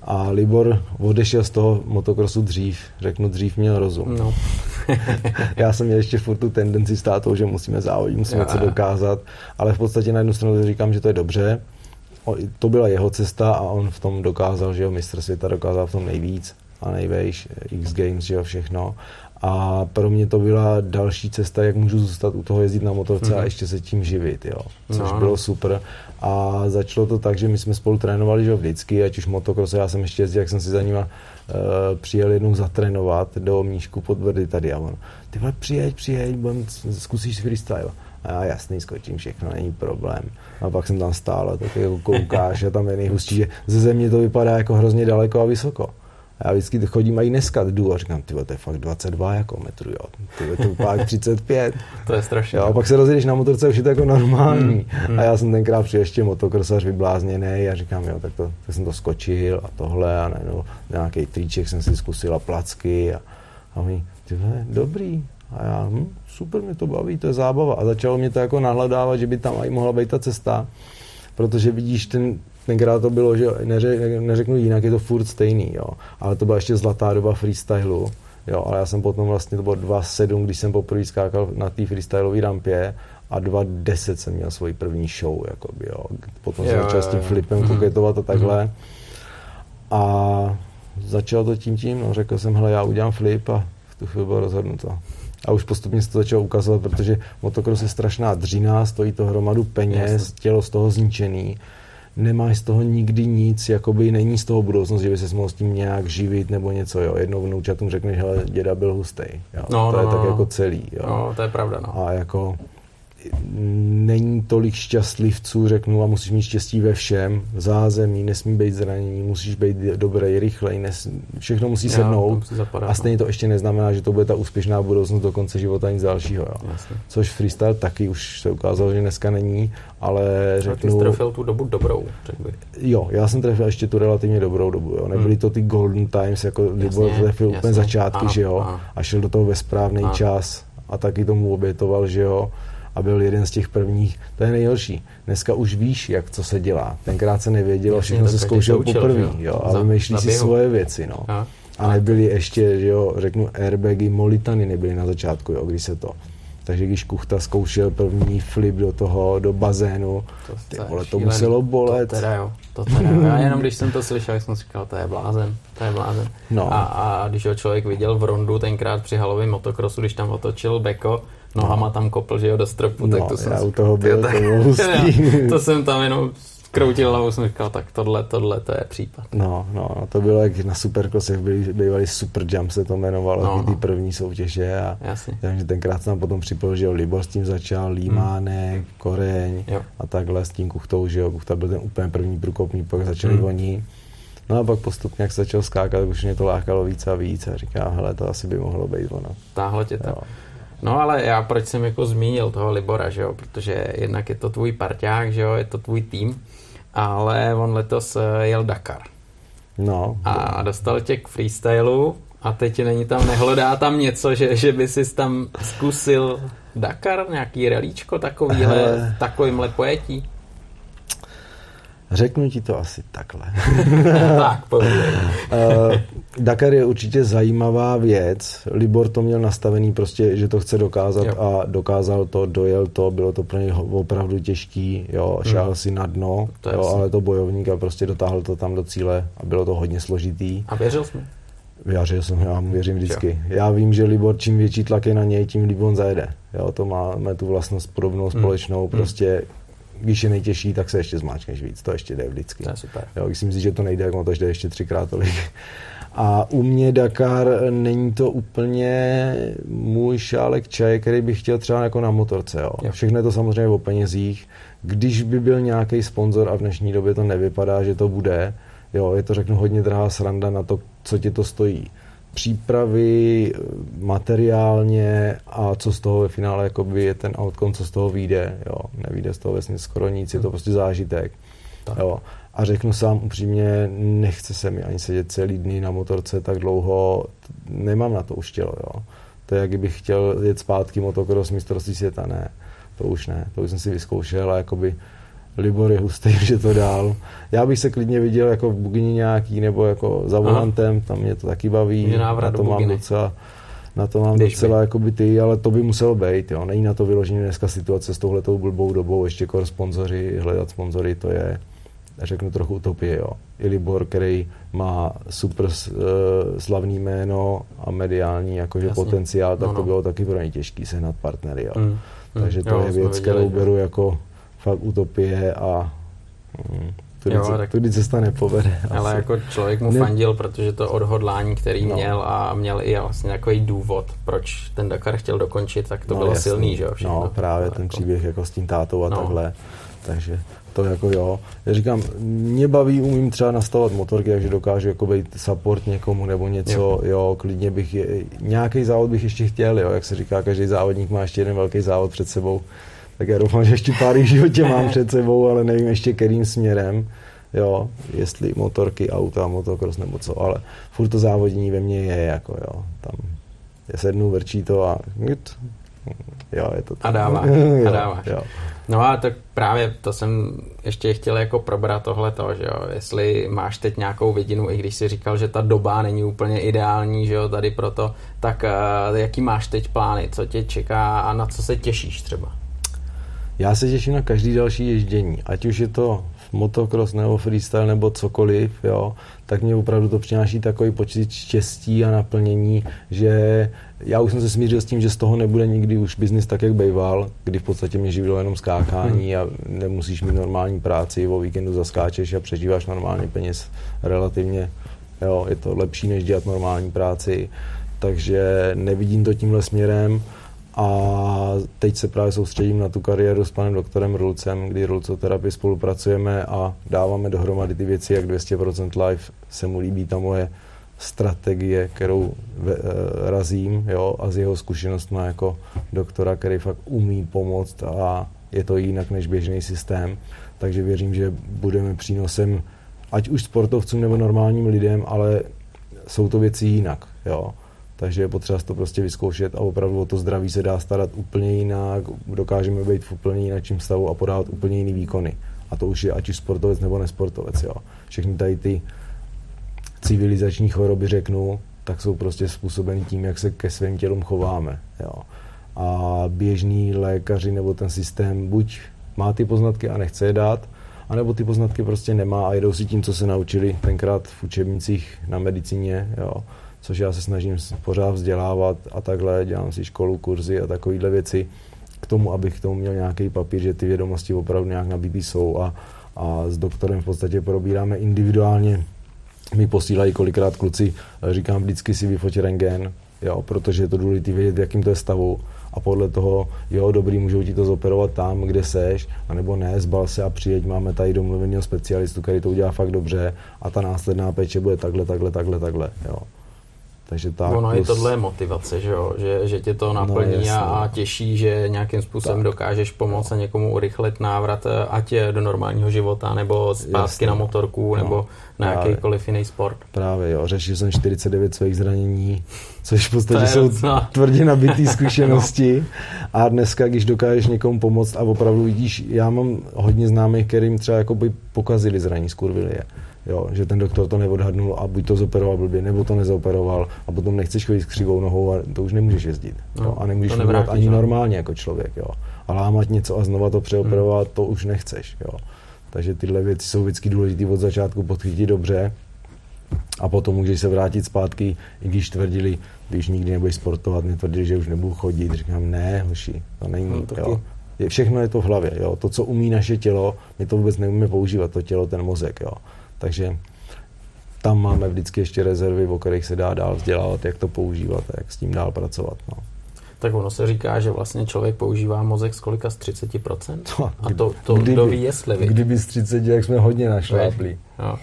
A Libor odešel z toho motokrosu dřív, řeknu dřív měl rozum. No. Já jsem měl ještě furt tu tendenci stát toho, že musíme závodit, musíme něco dokázat, ale v podstatě na jednu stranu říkám, že to je dobře. To byla jeho cesta a on v tom dokázal, že jo, mistr světa dokázal v tom nejvíc a nejvejš, X Games, že jo, všechno. A pro mě to byla další cesta, jak můžu zůstat u toho jezdit na motorce mm-hmm. a mhm. ještě se tím živit, jo. Což no. bylo super. A začalo to tak, že my jsme spolu trénovali, že vždycky, ať už motocross, já jsem ještě jezdil, jak jsem si za nima přijel jednou zatrénovat do Míšku pod Brdy tady a on, ty vole, přijeď, přijeď, budem, zkusíš freestyle. A já jasný, skočím všechno, není problém. A pak jsem tam stál a tak jako koukáš a tam je nejhustší, že ze země to vypadá jako hrozně daleko a vysoko. Já vždycky chodím a i dneska jdu a říkám, ty to je fakt 22 jako metru, jo. Ty to pak 35. to je strašně. Jo, a pak se rozjedeš na motorce, už je to jako normální. Mm, mm. A já jsem tenkrát přijel ještě motokrosař vyblázněný a říkám, jo, tak, to, tak jsem to skočil a tohle a najednou nějaký triček jsem si zkusil a placky a, a oni, ty dobrý. A já, hm, super, mě to baví, to je zábava. A začalo mě to jako nahledávat, že by tam i mohla být ta cesta, protože vidíš ten, tenkrát to bylo, že neře, neřeknu jinak, je to furt stejný, jo. Ale to byla ještě zlatá doba freestylu, jo. Ale já jsem potom vlastně, to bylo 2.7, když jsem poprvé skákal na té freestylové rampě a 2.10 jsem měl svoji první show, jakoby, jo. Potom jo, jsem začal s tím flipem mm-hmm. koketovat a takhle. Mm-hmm. A začal to tím tím, no, řekl jsem, hele, já udělám flip a v tu chvíli bylo rozhodnuto. A už postupně se to začalo ukazovat, protože motocross je strašná dřina, stojí to hromadu peněz, Jasne. tělo z toho zničený nemáš z toho nikdy nic, jakoby není z toho budoucnost, že by se mohl s tím nějak živit nebo něco, jo. Jednou vnoučatům řekneš, hele, děda byl hustý, jo. No, to no, je no, tak no. jako celý, jo. No, to je pravda, no. A jako není tolik šťastlivců, řeknu, a musíš mít štěstí ve všem. V zázemí, nesmí být zranění, musíš být dobrý, rychlej, nes, všechno musí sednout. Musí zapadat, a stejně no. to ještě neznamená, že to bude ta úspěšná budoucnost do konce života nic dalšího. Jo. Což freestyle taky už se ukázalo, že dneska není, ale řeknu... Ty trefil tu dobu dobrou, řekl bych. Jo, já jsem trefil ještě tu relativně dobrou dobu. Jo. Nebyly hmm. to ty golden times, jako Libor trefil úplně začátky, ano, že jo, ano. a šel do toho ve správný ano. čas a taky tomu obětoval, že jo a byl jeden z těch prvních. To je nejhorší. Dneska už víš, jak co se dělá. Tenkrát se nevědělo, všechno se zkoušel poprvé, jo, a vymýšlí si svoje věci, no. A, a nebyly ještě, že jo, řeknu, airbagy, molitany nebyly na začátku, jo, když se to takže když Kuchta zkoušel první flip do toho, do bazénu, to, ty vole, to muselo bolet. To teda jo, to teda jo. Já jenom když jsem to slyšel, jsem si říkal, to je blázen, to je blázen. No. A, a když ho člověk viděl v rondu tenkrát při halovém motokrosu, když tam otočil Beko, nohama tam kopl, že jo, do stropu, no, tak to jsem... já u toho byl, tak, to, to jsem tam jenom kroutil hlavou, jsem říkal, tak tohle, tohle, to je případ. No, no, no to bylo jak na Supercrossech byli, bývali Super Jump se to jmenovalo, no, ty no. první soutěže a Jasně. takže tenkrát jsem potom připojil, že jo, Libor s tím začal, Límánek, hmm. Koreň jo. a takhle s tím Kuchtou, že jo, Kuchta byl ten úplně první průkopník, pak začali hmm. oni. No a pak postupně, jak se začal skákat, už mě to lákalo víc a víc a říkám, hele, to asi by mohlo být ono. Táhlo tě to. Jo. No ale já proč jsem jako zmínil toho Libora, že jo, protože jednak je to tvůj parťák, že jo, je to tvůj tým, ale on letos eh, jel Dakar. No. A dostal tě k freestylu a teď není tam, nehlodá tam něco, že, že by si tam zkusil Dakar, nějaký relíčko takovýhle, takovýmhle pojetí? Řeknu ti to asi takhle. tak, uh, Dakar je určitě zajímavá věc. Libor to měl nastavený prostě, že to chce dokázat jo. a dokázal to, dojel to, bylo to pro něj opravdu těžký, jo, šel hmm. si na dno, to jo, ale to bojovník a prostě dotáhl to tam do cíle a bylo to hodně složitý. A věřil jsi Věřil jsem, já mu věřím vždycky. Jo. Já vím, že Libor, čím větší tlak je na něj, tím líp on zajede. Jo, to máme tu vlastnost podobnou, hmm. společnou, hmm. prostě když je nejtěžší, tak se ještě zmáčkneš víc, to ještě jde vždycky. To je super. Jo, když si že to nejde, jak to jde ještě třikrát tolik. A u mě Dakar není to úplně můj šálek čaje, který bych chtěl třeba jako na motorce. Jo. Jo. Všechno je to samozřejmě o penězích. Když by byl nějaký sponzor a v dnešní době to nevypadá, že to bude, Jo, je to řeknu hodně drahá sranda na to, co ti to stojí. Přípravy materiálně a co z toho ve finále jakoby je ten outcome, co z toho vyjde. Jo, nevíde z toho vlastně skoro nic, je to prostě zážitek. Tak. Jo. A řeknu sám upřímně, nechce se mi ani sedět celý dny na motorce tak dlouho, nemám na to už tělo. Jo. To je, jak kdybych chtěl jet zpátky motocross mistrovství světa, ne. To už ne, to už jsem si vyzkoušel a jakoby Libor je hustý, že to dál. Já bych se klidně viděl jako v Bugini nějaký, nebo jako za volantem, tam mě to taky baví. Na to mám docela, na to mám Jdeš docela jakoby ty, ale to by muselo být. Jo. Není na to vyloženě dneska situace s touhletou blbou dobou, ještě kor sponzoři, hledat sponzory, to je, řeknu trochu utopie. Jo. I Libor, který má super uh, slavný jméno a mediální jakože Jasně. potenciál, tak no, no. to bylo taky pro ně těžký sehnat partnery. Jo. Mm. Takže to jo, je věc, kterou beru jako fakt utopie a mm, tudy, jo, tak... tudy cesta nepovede. Ale asi. jako člověk mu ne... fandil, protože to odhodlání, který no. měl a měl i vlastně takový důvod, proč ten Dakar chtěl dokončit, tak to no, bylo jasný. silný, že jo? No právě ten jako... příběh jako s tím tátou a no. takhle. Takže to jako jo. Já říkám, mě baví, umím třeba nastavovat motorky, takže dokážu jako být support někomu nebo něco, jo, jo klidně bych, je, nějaký závod bych ještě chtěl, jo, jak se říká, každý závodník má ještě jeden velký závod před sebou, tak já doufám, že ještě pár v životě mám před sebou, ale nevím ještě kterým směrem, jo, jestli motorky, auta, motocross nebo co, ale furt to závodění ve mně je, jako jo, tam je sednu, vrčí to a jo, je to tam. A dáváš, a dáváš. Jo. No a tak právě to jsem ještě chtěl jako probrat tohle to, že jo, jestli máš teď nějakou vidinu, i když si říkal, že ta doba není úplně ideální, že jo, tady proto, tak uh, jaký máš teď plány, co tě čeká a na co se těšíš třeba? Já se těším na každý další ježdění, ať už je to motocross nebo freestyle nebo cokoliv, jo, tak mě opravdu to přináší takový pocit štěstí a naplnění, že já už jsem se smířil s tím, že z toho nebude nikdy už biznis tak, jak býval, kdy v podstatě mě živilo jenom skákání a nemusíš mít normální práci, o víkendu zaskáčeš a přežíváš normálně peněz relativně. Jo, je to lepší, než dělat normální práci, takže nevidím to tímhle směrem a teď se právě soustředím na tu kariéru s panem doktorem Rulcem, kdy Rulcoterapii spolupracujeme a dáváme dohromady ty věci, jak 200% life se mu líbí ta moje strategie, kterou ve, e, razím, jo, a z jeho zkušenostmi jako doktora, který fakt umí pomoct a je to jinak než běžný systém. Takže věřím, že budeme přínosem ať už sportovcům nebo normálním lidem, ale jsou to věci jinak. Jo. Takže je potřeba to prostě vyzkoušet a opravdu o to zdraví se dá starat úplně jinak, dokážeme být v úplně jinakším stavu a podávat úplně jiný výkony. A to už je ať už sportovec nebo nesportovec. Jo. Všechny tady ty civilizační choroby, řeknu, tak jsou prostě způsobeny tím, jak se ke svým tělům chováme. Jo. A běžný lékaři nebo ten systém buď má ty poznatky a nechce je dát, anebo ty poznatky prostě nemá a jedou si tím, co se naučili tenkrát v učebnicích na medicíně. Jo což já se snažím pořád vzdělávat a takhle, dělám si školu, kurzy a takovéhle věci k tomu, abych k tomu měl nějaký papír, že ty vědomosti opravdu nějak nabitý jsou a, a s doktorem v podstatě probíráme individuálně. Mi posílají kolikrát kluci, říkám vždycky si vyfotí rengen, jo, protože je to důležité vědět, v jakým to je stavu a podle toho, jo, dobrý, můžou ti to zoperovat tam, kde seš, anebo ne, zbal se a přijeď, máme tady domluveného specialistu, který to udělá fakt dobře a ta následná péče bude takhle, takhle, takhle, takhle, jo. Takže tak, ono plus... je tohle motivace, že, jo? Že, že tě to no, naplní no, a těší, že nějakým způsobem tak. dokážeš pomoct a někomu urychlit návrat, eh, ať je do normálního života, nebo zpátky jasně. na motorku, no, nebo na právě. jakýkoliv jiný sport. Právě, jo. Řešil jsem 49 svých zranění, což v podstatě jsou docela... tvrdě nabitý zkušenosti. no. A dneska, když dokážeš někomu pomoct a opravdu vidíš, já mám hodně známých, kterým třeba jako by pokazili zraní, skurvili je Jo, že ten doktor to neodhadnul a buď to zoperoval blbě, nebo to nezoperoval a potom nechceš chodit s křivou nohou a to už nemůžeš jezdit. No, jo, a nemůžeš fungovat ani no. normálně jako člověk. Jo. A lámat něco a znova to přeoperovat, hmm. to už nechceš. Jo. Takže tyhle věci jsou vždycky důležité od začátku podchytit dobře a potom můžeš se vrátit zpátky, i když tvrdili, když nikdy nebudeš sportovat, mě tvrdili, že už nebudu chodit. Říkám, ne, hoši, to není. No, jo. Je, všechno je to v hlavě. Jo. To, co umí naše tělo, my to vůbec neumíme používat, to tělo, ten mozek. Jo. Takže tam máme vždycky ještě rezervy, o kterých se dá dál vzdělávat, jak to používat a jak s tím dál pracovat. No. Tak ono se říká, že vlastně člověk používá mozek z kolika z 30%? To, a to, to kdyby, kdo ví, jestli ví. Kdyby z 30, jak jsme hodně našláplí. No.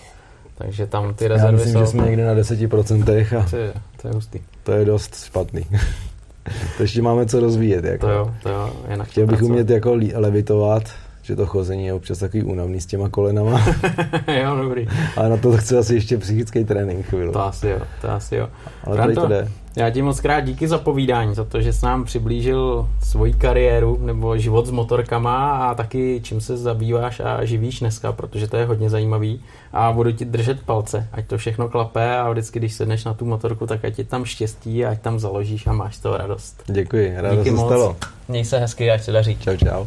Takže tam ty Já rezervy myslím, jsou... že jsme někde na 10% a To je, to je hustý. to je dost špatný. to ještě máme co rozvíjet. Jako. To jo, to jo. Jinak Chtěl bych pracovat. umět jako levitovat, že to chození je občas takový únavný s těma kolenama, jo, dobrý. ale na to chci asi ještě psychický trénink chvíli. To asi jo, to asi jo. Ale tady to jde. já ti moc krát díky za povídání, za to, že jsi nám přiblížil svoji kariéru nebo život s motorkama a taky čím se zabýváš a živíš dneska, protože to je hodně zajímavý a budu ti držet palce, ať to všechno klape a vždycky, když sedneš na tu motorku, tak ať je tam štěstí a ať tam založíš a máš z toho radost. Děkuji, ráda Díky se moc. stalo. Měj se hezky, ať se daří. Čau, čau.